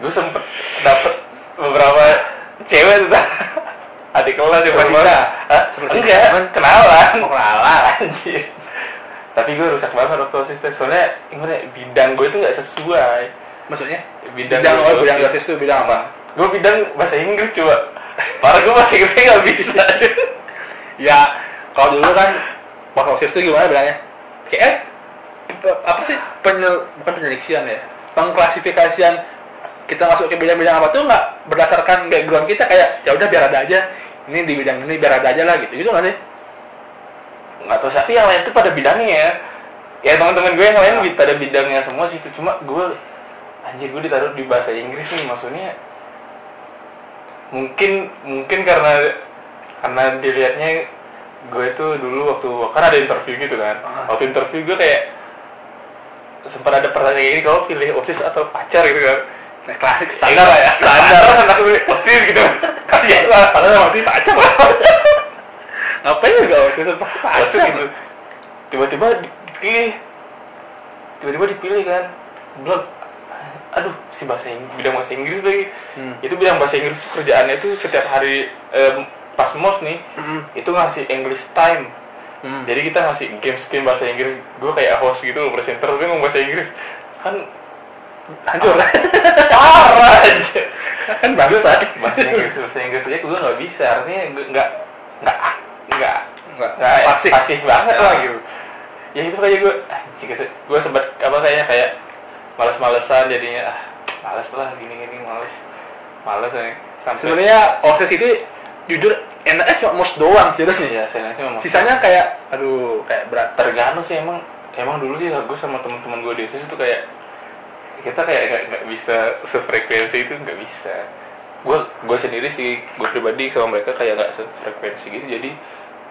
Gue sempet dapet beberapa cewek tuh adik kelas yang? Seperti enggak kenalan. Oh, kenalan. anjir. Tapi gue rusak banget waktu osis soalnya gimana ya, bidang gue itu nggak sesuai. Maksudnya Bidang bidang oh bidang osis itu bidang apa? Gue bidang bahasa Inggris coba Parah gue bahasa Inggrisnya nggak bisa. Ya kalau dulu kan pas osis itu gimana bilangnya? Kayak eh, apa sih? Penyel bukan penyeleksian ya? Pengklasifikasian. Kita masuk ke bidang-bidang apa tuh nggak berdasarkan background kita? Kayak ya udah biar ada aja. Ini di bidang ini biar ada aja lah gitu. Gitu nggak sih? Nggak tahu tapi yang lain tuh pada bidangnya ya. Ya teman-teman gue yang lain pada bidangnya semua sih. Itu cuma gue anjir gue ditaruh di bahasa Inggris nih maksudnya mungkin mungkin karena karena dilihatnya gue tuh dulu waktu kan ada interview gitu kan. Ah. waktu interview gue kayak sempat ada pertanyaan ini kalau pilih osis atau pacar gitu kan. Nah, klasik standar lah ya. standar. Kan aku pilih osis gitu. Kan ya lah padahal waktu itu pacar. Ngapain juga osis itu pasti pacar Osis gitu. Tiba-tiba di- dipilih. Tiba-tiba dipilih kan. Belum aduh si bahasa Inggris bidang bahasa Inggris lagi Hmm. itu bidang bahasa Inggris kerjaannya itu setiap hari em, pas mos nih Hmm. itu ngasih English time Hmm. jadi kita ngasih games game bahasa Inggris gue kayak host gitu presenter tapi ngomong bahasa Inggris kan hancur. parah aja kan bahasa Inggris bahasa Inggris aja gue nggak bisa artinya gue nggak nggak nggak Nggak fasih. fasih banget Ya. lah gitu ya itu kayak gue gue sempat apa kayaknya kayak males-malesan jadinya. Ah males lah gini-gini males. Males nih sampai Sebenarnya OSIS itu jujur enaknya cuma mos doang nih. ya saya cuma Sisanya kayak aduh kayak berat. tergantung sih emang emang dulu sih gue sama teman-teman gue di OSIS itu kayak kita kayak nggak bisa sefrekuensi itu nggak bisa. Gue gue sendiri sih gue pribadi sama mereka kayak nggak sefrekuensi gitu jadi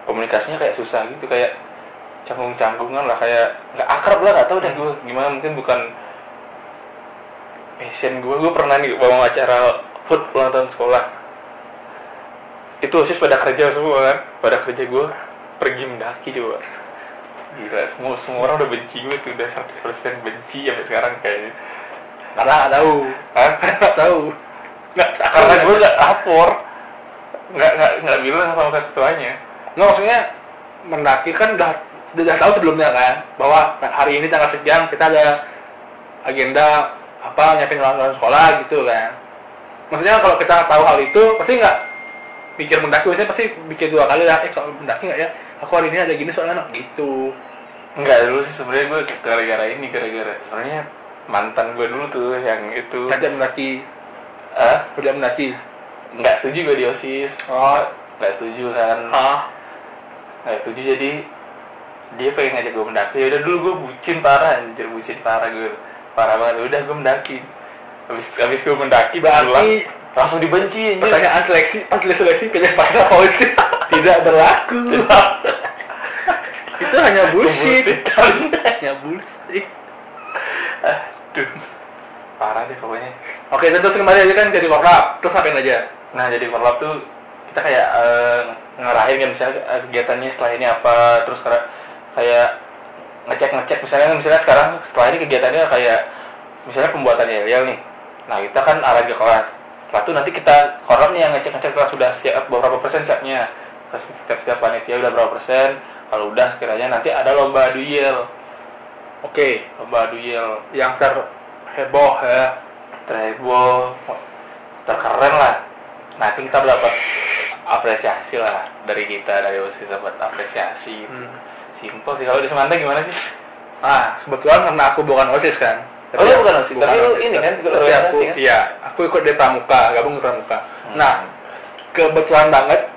komunikasinya kayak susah gitu kayak canggung-canggungan lah kayak nggak akrab lah nggak tahu deh gue gimana mungkin bukan passion gue gue pernah nih bawa acara food ulang tahun sekolah. Itu osis pada kerja semua kan pada kerja gue pergi mendaki coba. Gila semua semua orang udah benci gue tuh udah 100% benci sampai sekarang kayaknya. Karena nggak tahu. Nggak tahu. nggak karena gue nggak lapor. Nggak nggak nggak bilang sama ketuanya Nggak maksudnya mendaki kan udah udah tahu sebelumnya kan bahwa hari ini tanggal sekian kita ada agenda apa nyiapin ulang tahun sekolah gitu kan. Maksudnya kalau kita tahu hal itu pasti nggak mikir mendaki biasanya pasti mikir dua kali lah eh kalau mendaki nggak ya? Aku hari ini ada gini soalnya anak gitu. Enggak dulu sih sebenarnya gue gara-gara ini gara-gara sebenarnya mantan gue dulu tuh yang itu. Ngajak mendaki. Ah ngajak mendaki. Nggak setuju gue di osis Oh. nggak setuju kan. Ah nggak setuju jadi dia pengen ngajak gue mendaki. Ya udah dulu gue bucin parah anjir bucin parah gue parah banget. Ya udah gue mendaki. Habis habis gue mendaki Berarti- langsung dibenci pertanyaan seleksi pas seleksi pilih pasal polisi tidak berlaku. Itu hanya bullshit. hanya bullshit. Aduh. parah deh pokoknya. Oke terus kembali aja kan jadi korlap terus ngapain aja? Nah jadi korlap tuh kita kayak eh, ngarahin kan misalnya eh, kegiatannya setelah ini apa terus kayak ngecek ngecek misalnya misalnya sekarang setelah ini kegiatannya kayak misalnya pembuatan yel nih. Nah kita kan arahin ke kelas. Setelah itu nanti kita korlap nih yang ngecek ngecek kelas sudah siap beberapa persen siapnya. Terus setiap setiap panitia udah berapa persen. Kalau udah sekiranya nanti ada lomba adu yel. oke Lomba adu yel yang terheboh ya terheboh terkeren lah nah kita dapat apresiasi lah dari kita dari OSIS dapat apresiasi Hmm. Simpel sih. Kalau di Semanta gimana sih? Ah kebetulan karena aku bukan osis kan. Oh, lu bukan OSIS, tapi lu ini kan ikut tapi aku kan? iya aku ikut di pramuka gabung di pramuka. Hmm. nah kebetulan banget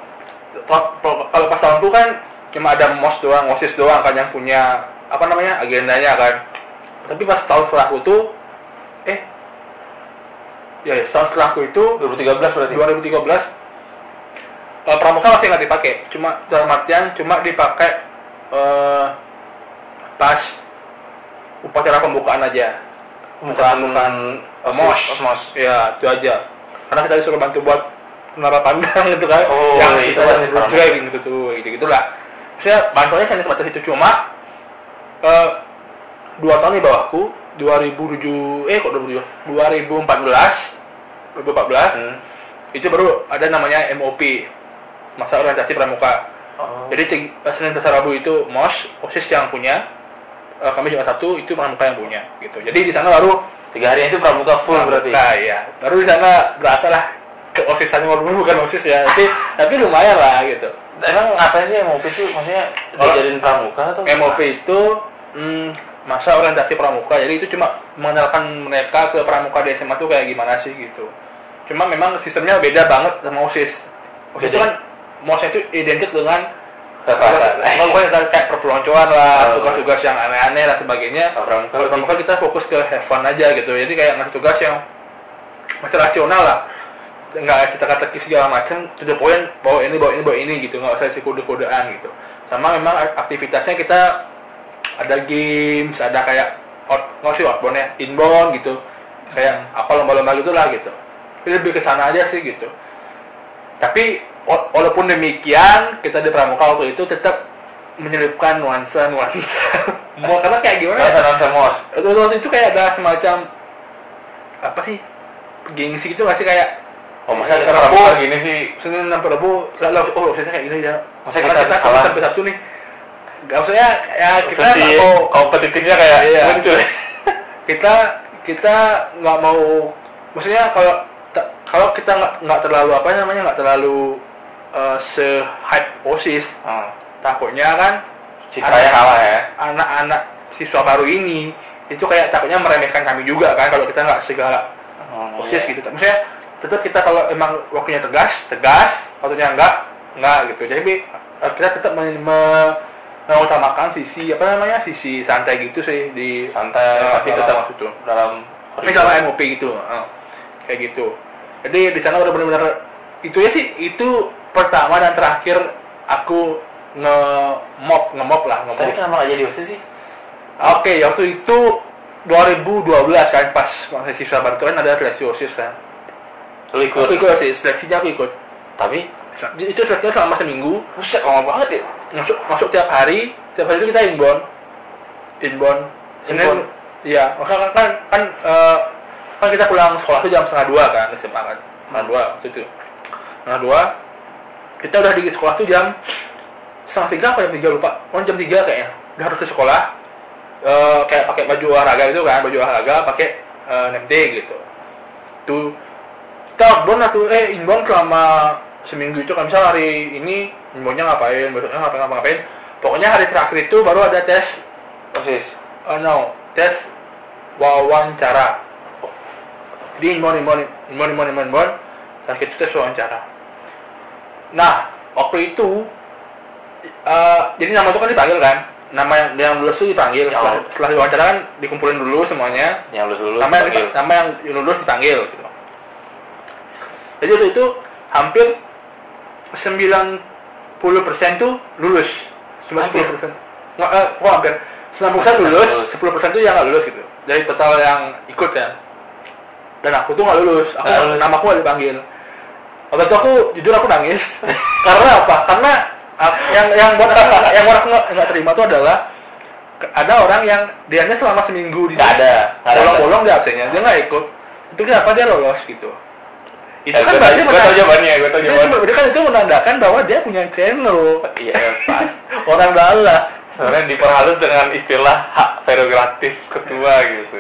kalau- pas tahun itu kan cuma ada mos doang osis doang kan yang punya apa namanya agendanya kan. Tapi pas tahun setelahku tuh eh ya ya, tahun setelahku itu 2013 berarti? 2013 eh, pramuka masih nggak dipakai cuma dalam artian cuma dipakai eh, pas upacara pembukaan aja. Bukan bukan mos. mos ya itu aja. Karena kita disuruh bantu buat menara pandang gitu kan. Oh, yang itu kita kan pramuka. driving gitu tuh gitu gitulah. Saya bantuannya hanya sebatas itu cuma eh, dua tahun di bawahku 2007 eh kok 2007 2014 2014 Hmm. itu baru ada namanya MOP masa orientasi pramuka Oh. jadi Senin ke Rabu itu MOS OSIS yang punya eh, kami cuma satu itu pramuka yang punya gitu. Jadi di sana baru tiga hari itu pramuka full berarti. Pramuka, ya baru di sana berasa lah ke osisannya walaupun bukan osis ya tapi tapi lumayan lah gitu. Emang ngapain sih MOP itu? Maksudnya Kalau- diajarin pramuka atau MOP itu hmm, masa orientasi pramuka. Jadi itu cuma mengenalkan mereka ke pramuka di SMA tuh kayak gimana sih gitu. Cuma memang sistemnya beda banget sama osis. Osis itu kan MOS itu identik dengan Kekerasan. Kalau pokoknya kayak perpeloncoan lah, tugas-tugas yang aneh-aneh dan sebagainya. Kalau Kalau pramuka kita fokus ke have fun aja gitu. Jadi kayak ngasih tugas yang masih rasional lah. Nggak kita kata segala macam, to the point, bawa ini, bawa ini, bawa ini gitu. Nggak usah si kode-kodean gitu. Sama memang aktivitasnya kita ada games, ada kayak out, nggak sih outbound ya, inbound gitu. Kayak apa lomba-lomba gitulah gitu. Jadi lebih ke sana aja sih gitu. Tapi walaupun demikian kita di pramuka waktu itu tetap menyelipkan nuansa nuansa Mau karena kayak gimana ya? Nonton nonton mos. Waktu waktu itu kayak ada semacam apa sih gengsi gitu nggak sih kayak Oh masa Ya, ada Rabu. gini sih? Senin sampai Rabu lalu oh saya kayak gini ya Masa kita kita sampai Sabtu nih Gak maksudnya ya kita Versi nggak mau kompetitifnya kayak Iya. muncul. kita kita nggak mau maksudnya kalau kalau kita nggak nggak terlalu apa namanya nggak terlalu eh, se hype osis Hmm. takutnya kan Citranya kalah ya. anak-anak siswa baru ini itu kayak takutnya meremehkan kami juga kan kalau kita nggak segala Hmm, osis iya. gitu maksudnya tetap kita kalau emang waktunya tegas tegas waktunya enggak enggak gitu jadi eh, kita tetap men- me- mengutamakan sisi apa namanya sisi santai gitu sih di Santai eh, tapi dalam tetap itu dalam tapi kalau MOP gitu eh, kayak gitu jadi di sana udah benar-benar itu ya sih itu pertama dan terakhir aku nge mop nge lah nge Tapi kenapa nggak jadi osis sih? Oke, waktu itu 2012 kan pas masih siswa baru kan ada seleksi OSIS kan. Lu ikut. Aku ikut OSIS, seleksinya aku ikut. Tapi Itu seleksinya selama seminggu, buset lama banget ya. masuk masuk tiap hari, tiap hari itu kita inbound. Inbound. Inbound? iya, maka kan kan kan, eh, kan kita pulang sekolah itu jam setengah dua kan, SMA kan, setengah dua waktu itu. Setengah dua, kita udah di sekolah tuh jam setengah tiga apa jam tiga lupa, oh jam tiga kayaknya, udah harus ke sekolah, eh, kayak pakai baju olahraga itu kan, baju olahraga, pakai day gitu. Tuh kita outbound tuh, eh inbound selama seminggu itu kan misal hari ini inboundnya ngapain, besoknya ngapain ngapain, ngapain. Pokoknya hari terakhir itu baru ada tes, Osis. oh no, tes wawancara. Di inbound, inbound, inbound, inbound, inbound, inbound, terakhir itu tes wawancara. Nah, waktu itu, eh, jadi nama itu kan dipanggil kan, nama yang, yang lulus itu dipanggil. Ya. Setelah, setelah diwawancara kan dikumpulin dulu semuanya, Yang lulus lulus. nama yang, panggil. nama yang lulus dipanggil gitu. Jadi waktu itu hampir 90% tuh lulus. 90%. Hampir? Nggak, eh, kok hampir. 90% Hampir lulus, lulus. 10% tuh yang nggak lulus gitu. Dari total yang ikut ya. Dan aku tuh nggak lulus. Aku Nggak lulus. nama aku nggak dipanggil. Waktu itu aku jujur aku nangis. Karena apa? Karena ah, yang yang buat aku yang buat aku nggak nggak terima tuh adalah ada orang yang dianya selama seminggu di ada. bolong-bolong di absennya dia nggak ikut itu kenapa dia lolos gitu itu Eh, kan berarti tahu menand- jawabannya, gua tahu itu jawabannya. berarti kan itu menandakan bahwa dia punya channel Iya, pas. orang dalam Sebenarnya diperhalus dengan istilah hak prerogatif ketua gitu.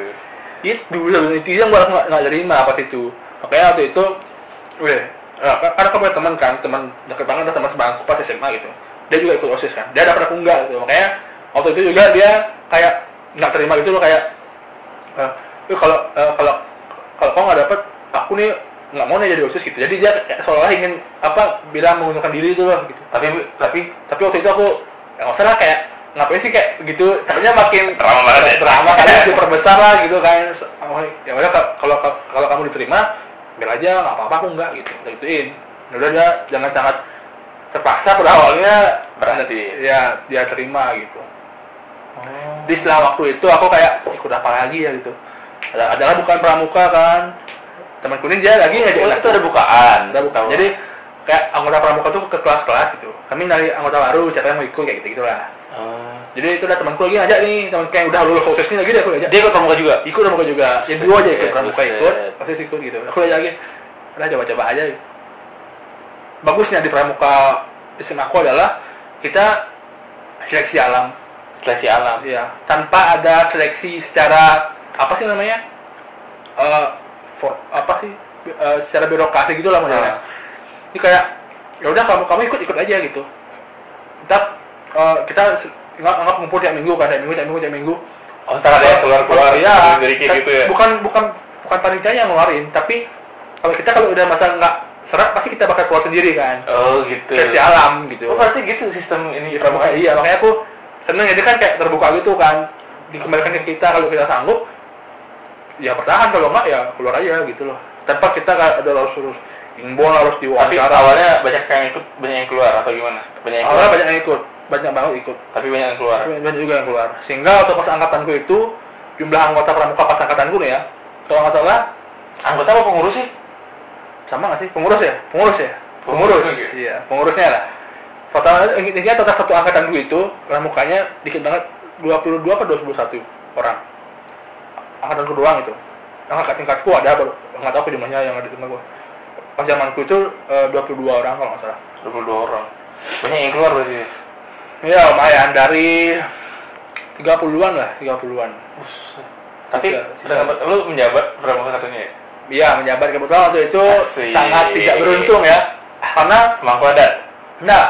itu itu yang gua nggak nggak terima pas itu makanya waktu itu weh eh, karena aku punya teman kan teman deket banget ada teman sebangku pas SMA gitu. Dia juga ikut osis kan. Dia dapat aku enggak gitu. Makanya waktu itu juga dia kayak nggak terima gitu loh kayak eh "Eh, kalau eh, kalau kalau kau nggak dapet aku nih nggak mau nih jadi osis gitu. Jadi dia kayak seolah ingin apa bilang mengundurkan diri itu loh gitu. Tapi tapi tapi waktu itu aku ya nggak usah lah kayak ngapain sih kayak begitu takutnya makin Drama banget ya. drama kan diperbesar lah gitu kan. Ya udah ka- kalau kalau kamu diterima biar aja nggak apa-apa aku enggak gitu udah gituin Ya udah dia jangan sangat terpaksa pada awalnya Berhenti. ya dia terima gitu oh. di setelah waktu itu aku kayak ikut apa lagi ya gitu ada adalah bukan pramuka kan teman kuning dia lagi ngajak Oh, itu ada bukaan. Ada bukan. Jadi kayak anggota pramuka tuh ke kelas-kelas gitu. Kami nyari anggota baru, siapa yang mau ikut kayak gitu gitulah. Oh. Jadi itu udah temanku lagi ngajak nih, teman kayak udah lulus proses ini lagi deh aku ngajak. Dia ikut pramuka juga. ikut pramuka juga. Jadi dua aja ikut pramuka ikut, pasti ikut gitu. Aku ngajak lagi. Udah coba-coba aja. Bagusnya di pramuka SMA aku adalah kita seleksi alam, Seleksi alam. ya, tanpa ada seleksi secara apa sih namanya? Eh, for, apa sih? Eh, secara birokrasi gitu lah modelnya. Ah. Ini kayak ya udah kamu kamu ikut ikut aja gitu. Kita eh, kita se- nggak ngumpul tiap minggu kan tiap minggu tiap minggu tiap minggu. Oh, ntar ada yang keluar-keluar ya, dari kayak gitu ya. Bukan bukan bukan panitia yang ngeluarin, tapi kalau kita kalau udah masa nggak serak pasti kita bakal keluar sendiri kan. Oh, gitu. Seleksi alam gitu. Oh, pasti gitu sistem ini Iya, pramuka iya makanya aku seneng jadi kan kayak terbuka gitu kan dikembalikan ke kita kalau kita sanggup ya bertahan kalau enggak ya keluar aja gitu loh tanpa kita ada harus harus inbound harus Tapi diwawancara awalnya banyak yang ikut, banyak yang keluar atau gimana? Banyak yang keluar. awalnya banyak yang ikut banyak banget ikut Tapi banyak yang keluar. Banyak juga yang keluar. Sehingga waktu pas angkatanku itu jumlah anggota pramuka pas angkatanku nih ya kalau nggak salah Anggota apa pengurus sih? sama nggak sih? Pengurus ya? Pengurus ya? Pengurus, pengurus. Oke. iya pengurusnya lah. Total intinya total satu angkatanku itu pramukanya dikit banget 22 apa 21 orang. Angkatan doang itu. Angkat tingkatku ada baru nggak tahu jumlahnya yang ada di tingkat gua. Pas zamanku itu eh, 22 orang kalau nggak salah. 22 orang. Banyak yang keluar berarti. Ya lumayan. Dari 30-an lah 30-an Tapi sisa- lu menjabat berapa satunya? Ya? Iya menjabat kebetulan waktu itu Asik. sangat tidak beruntung ya. Karena Emang aku ada. enggak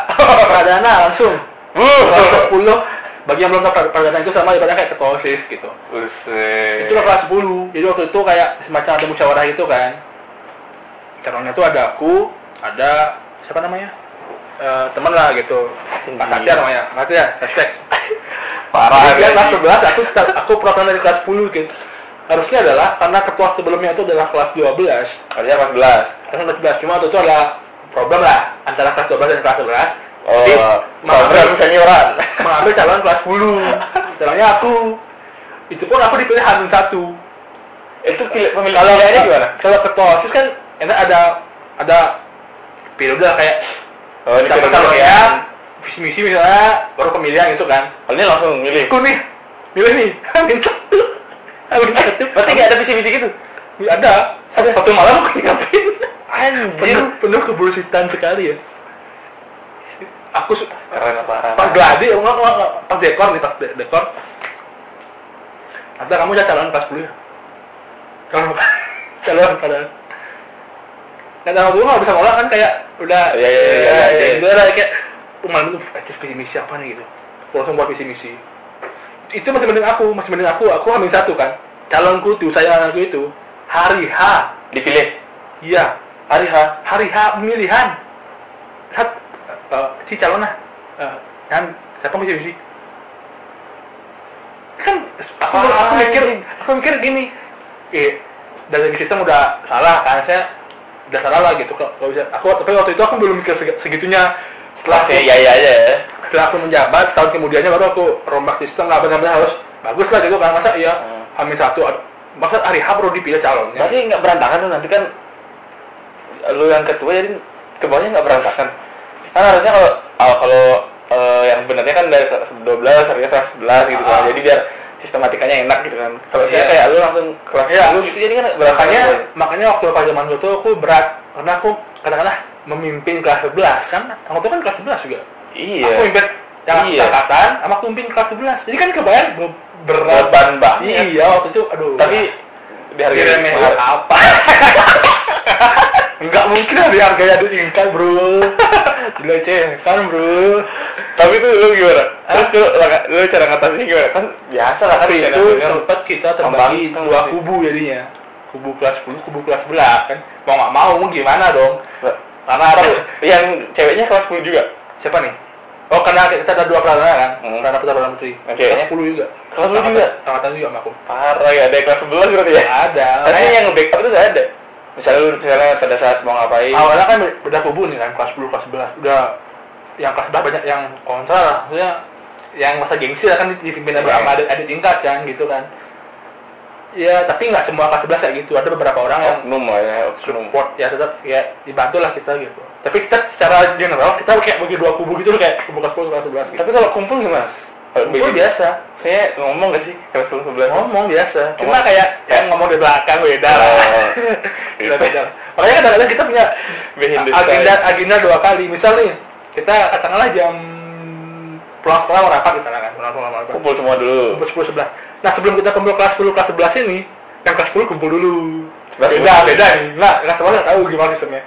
perdana langsung. Kelas Wuh. 10 bagi yang belum tahu perdana itu sama ibaratnya kayak ketua osis gitu. Buset. itu kelas 10 jadi waktu itu kayak semacam ada musyawarah itu kan. Calonnya itu ada aku ada siapa namanya Eh teman lah gitu Pak Iya. Satya namanya Pak Satya hashtag Parah. Dia kelas anjing. 11 aku aku perwakilan dari kelas 10 gitu harusnya adalah karena ketua sebelumnya itu adalah kelas 12 Harusnya kelas 11. kelas 11 cuma itu ada problem lah antara kelas 12 dan kelas 11 Oh, Jadi, mengambil senioran. mengambil calon kelas 10 calonnya aku itu pun aku dipilih hamil satu Itu pilih pemilih kalau pilihannya gimana? kalau ketua osis kan enak ada ada periode kayak Oh, ini calonnya pilihan. visi misi misalnya baru pemilihan gitu kan. Oh, ini langsung milih. aku nih. Milih nih. Hamil satu. Hamil satu. Berarti nggak ada visi-visi gitu? ada. Ada. satu malam aku ngapain Anjir. penuh penuh kebullshitan sekali ya. Aku Keren apa? pas gladi enggak enggak pas dekor nih pas de- dekor. Ada kamu jadi calon kelas 10 ya? Calon calon pada kata aku nggak bisa ngolah kan kayak udah Iya, iya, iya, iya, iya. udah lah kayak malam itu aja visi misi apa nih gitu. Langsung buat visi misi. Itu masih mending aku masih mending aku aku hamil satu kan. Calonku tuh sayanganku itu hari H. Dipilih. iya hari H. Hari H pemilihan. Sat, eh, si calon lah. Eh, kan siapa misi misi kan aku, aku mikir aku mikir gini. Eh dari sistem udah salah kan saya udah salah lah gitu kalau bisa aku tapi waktu itu aku belum mikir segi- segitunya setelah Oke, aku, iya aja ya. setelah aku menjabat setahun kemudiannya baru aku rombak sistem nggak benar-benar harus bagus lah gitu kan masa iya Hmm. hamil satu masa hari H baru dipilih calonnya Berarti nggak berantakan tuh nanti kan lu yang ketua jadi ke bawahnya nggak berantakan. Kan harusnya kalau kalau eh, yang benarnya kan dari kelas 12 harusnya 11 gitu kan. Ah. Jadi biar sistematikanya enak gitu kan. Kalau saya Iya. kayak lu langsung kelas Iya. 10 gitu jadi kan makanya semuanya. makanya waktu pas zaman dulu tuh aku berat karena aku katakanlah memimpin kelas 11 kan aku tuh kan kelas 11 juga iya. aku mimpin yang Iya. angkatan sama aku mimpin kelas 11 jadi kan kebayang be- berat Beban banget. iya waktu itu aduh Tapi dihargai diremehin mahal. apa Enggak mungkin lah dihargai adu tingkat bro Dilecehkan bro Tapi tuh lu gimana? Terus lu, lu cara ngatasinnya gimana? Kan biasa lah kan itu sempat kita terbagi Membangkang dua kubu jadinya Kubu kelas 10, kubu kelas 11 kan Mau nggak mau mau gimana dong Karena ada yang ceweknya kelas 10 juga. Siapa nih? Oh karena kita ada dua perdana kan Hmm. Perdana putra perdana putri ceweknya? Kelas 10 juga Kelas 10 juga? Angkatan- juga sama aku Parah ya, ada kelas 11 berarti ya? Ada Tapi yang nge-backup itu nggak ada. Misalnya lu misalnya pada saat mau ngapain. awalnya kan beda kubu nih kan kelas 10 kelas 11 udah yang kelas 11 banyak yang kontra lah maksudnya yang masa gengsi lah kan dipimpin Iya. sama adik, adik tingkat kan gitu kan ya tapi nggak semua kelas 11 kayak gitu ada beberapa orang yang oknum lah ya, oknum. support ya tetap ya dibantu lah kita gitu tapi kita secara general kita kayak bagi dua kubu gitu loh kayak kubu kelas 10 kelas 11 gitu Tapi kalau kumpul gimana? Beda- biasa. Saya ngomong gak sih? Kelas 10 11? ngomong biasa. Cuma Ngomong. kayak yang ngomong di belakang beda lah. Oh. beda beda. Makanya kadang-kadang kita punya agenda agenda dua kali. Misal nih kita katakanlah jam pulang sekolah mau rapat misalnya kan. Pulang sekolah mau rapat. Kumpul semua dulu. kumpul sepuluh sebelas. Nah sebelum kita kumpul kelas 10 kelas 11 ini yang kelas 10 kumpul dulu. Sebelas beda beda. Nih nggak kelas 11 nggak tahu gimana sistemnya.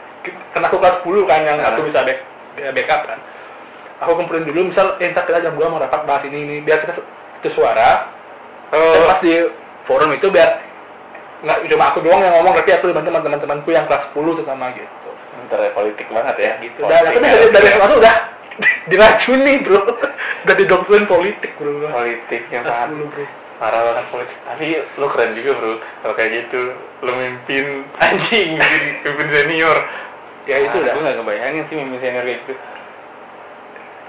Karena aku kelas 10 kan yang Ah. aku bisa back, backup kan aku kumpulin dulu misal eh ntar kita jam 2 mau rapat bahas ini ini biar kita itu suara. Oh. dan pas di forum itu biar nggak cuma aku doang yang ngomong tapi aku dibantu teman teman-temanku yang kelas 10 terutama gitu. Ntar ya, politik banget ya. gitu. Dan aku dari ya. dari waktu udah diracuni bro. Udah didoktrin politik bro. Politiknya parah. 10 bro. parah banget politik. Tapi lu keren juga bro. Kalau kayak gitu lu mimpin anjing mimpin, mimpin senior. Ya itu Ah, udah. gue gak kebayangin sih mimpin senior kayak gitu. Nah,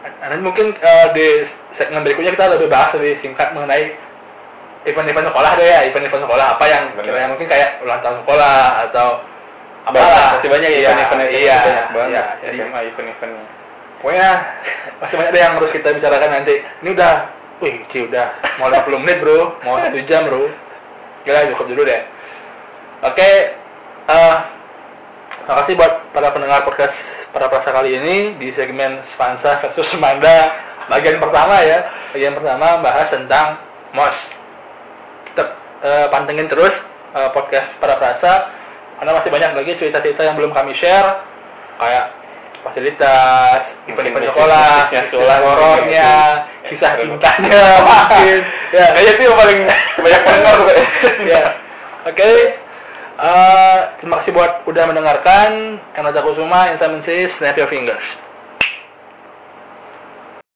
nanti mungkin eh, di segmen berikutnya kita lebih bahas lebih singkat mengenai event-event sekolah deh ya, event-event sekolah apa yang kiranya mungkin kayak ulang tahun sekolah atau apa lah. masih banyak ya iya, event-event iya, banyak banget iya, jadi SMA event-eventnya pokoknya masih banyak deh yang harus kita bicarakan nanti. Ini udah Wih, Ci udah mau 50 menit bro, mau satu jam bro. Gila, cukup dulu deh. Oke, eh makasih buat para pendengar podcast para prasa kali ini di segmen Spansa versus Semanda bagian pertama ya. Bagian pertama bahas tentang MOS. Tetap eh, pantengin terus eh, podcast para prasa karena masih banyak lagi cerita-cerita yang belum kami share kayak fasilitas, event-event sekolah, Ya, sekolah sekolah, horornya, ya, kisah ya. cintanya mungkin. Ya, Kayaknya itu yang paling banyak pendengar ya. Oke. Eh, terima kasih buat udah mendengarkan. Karena Kusuma, Insamin Snap Your Fingers.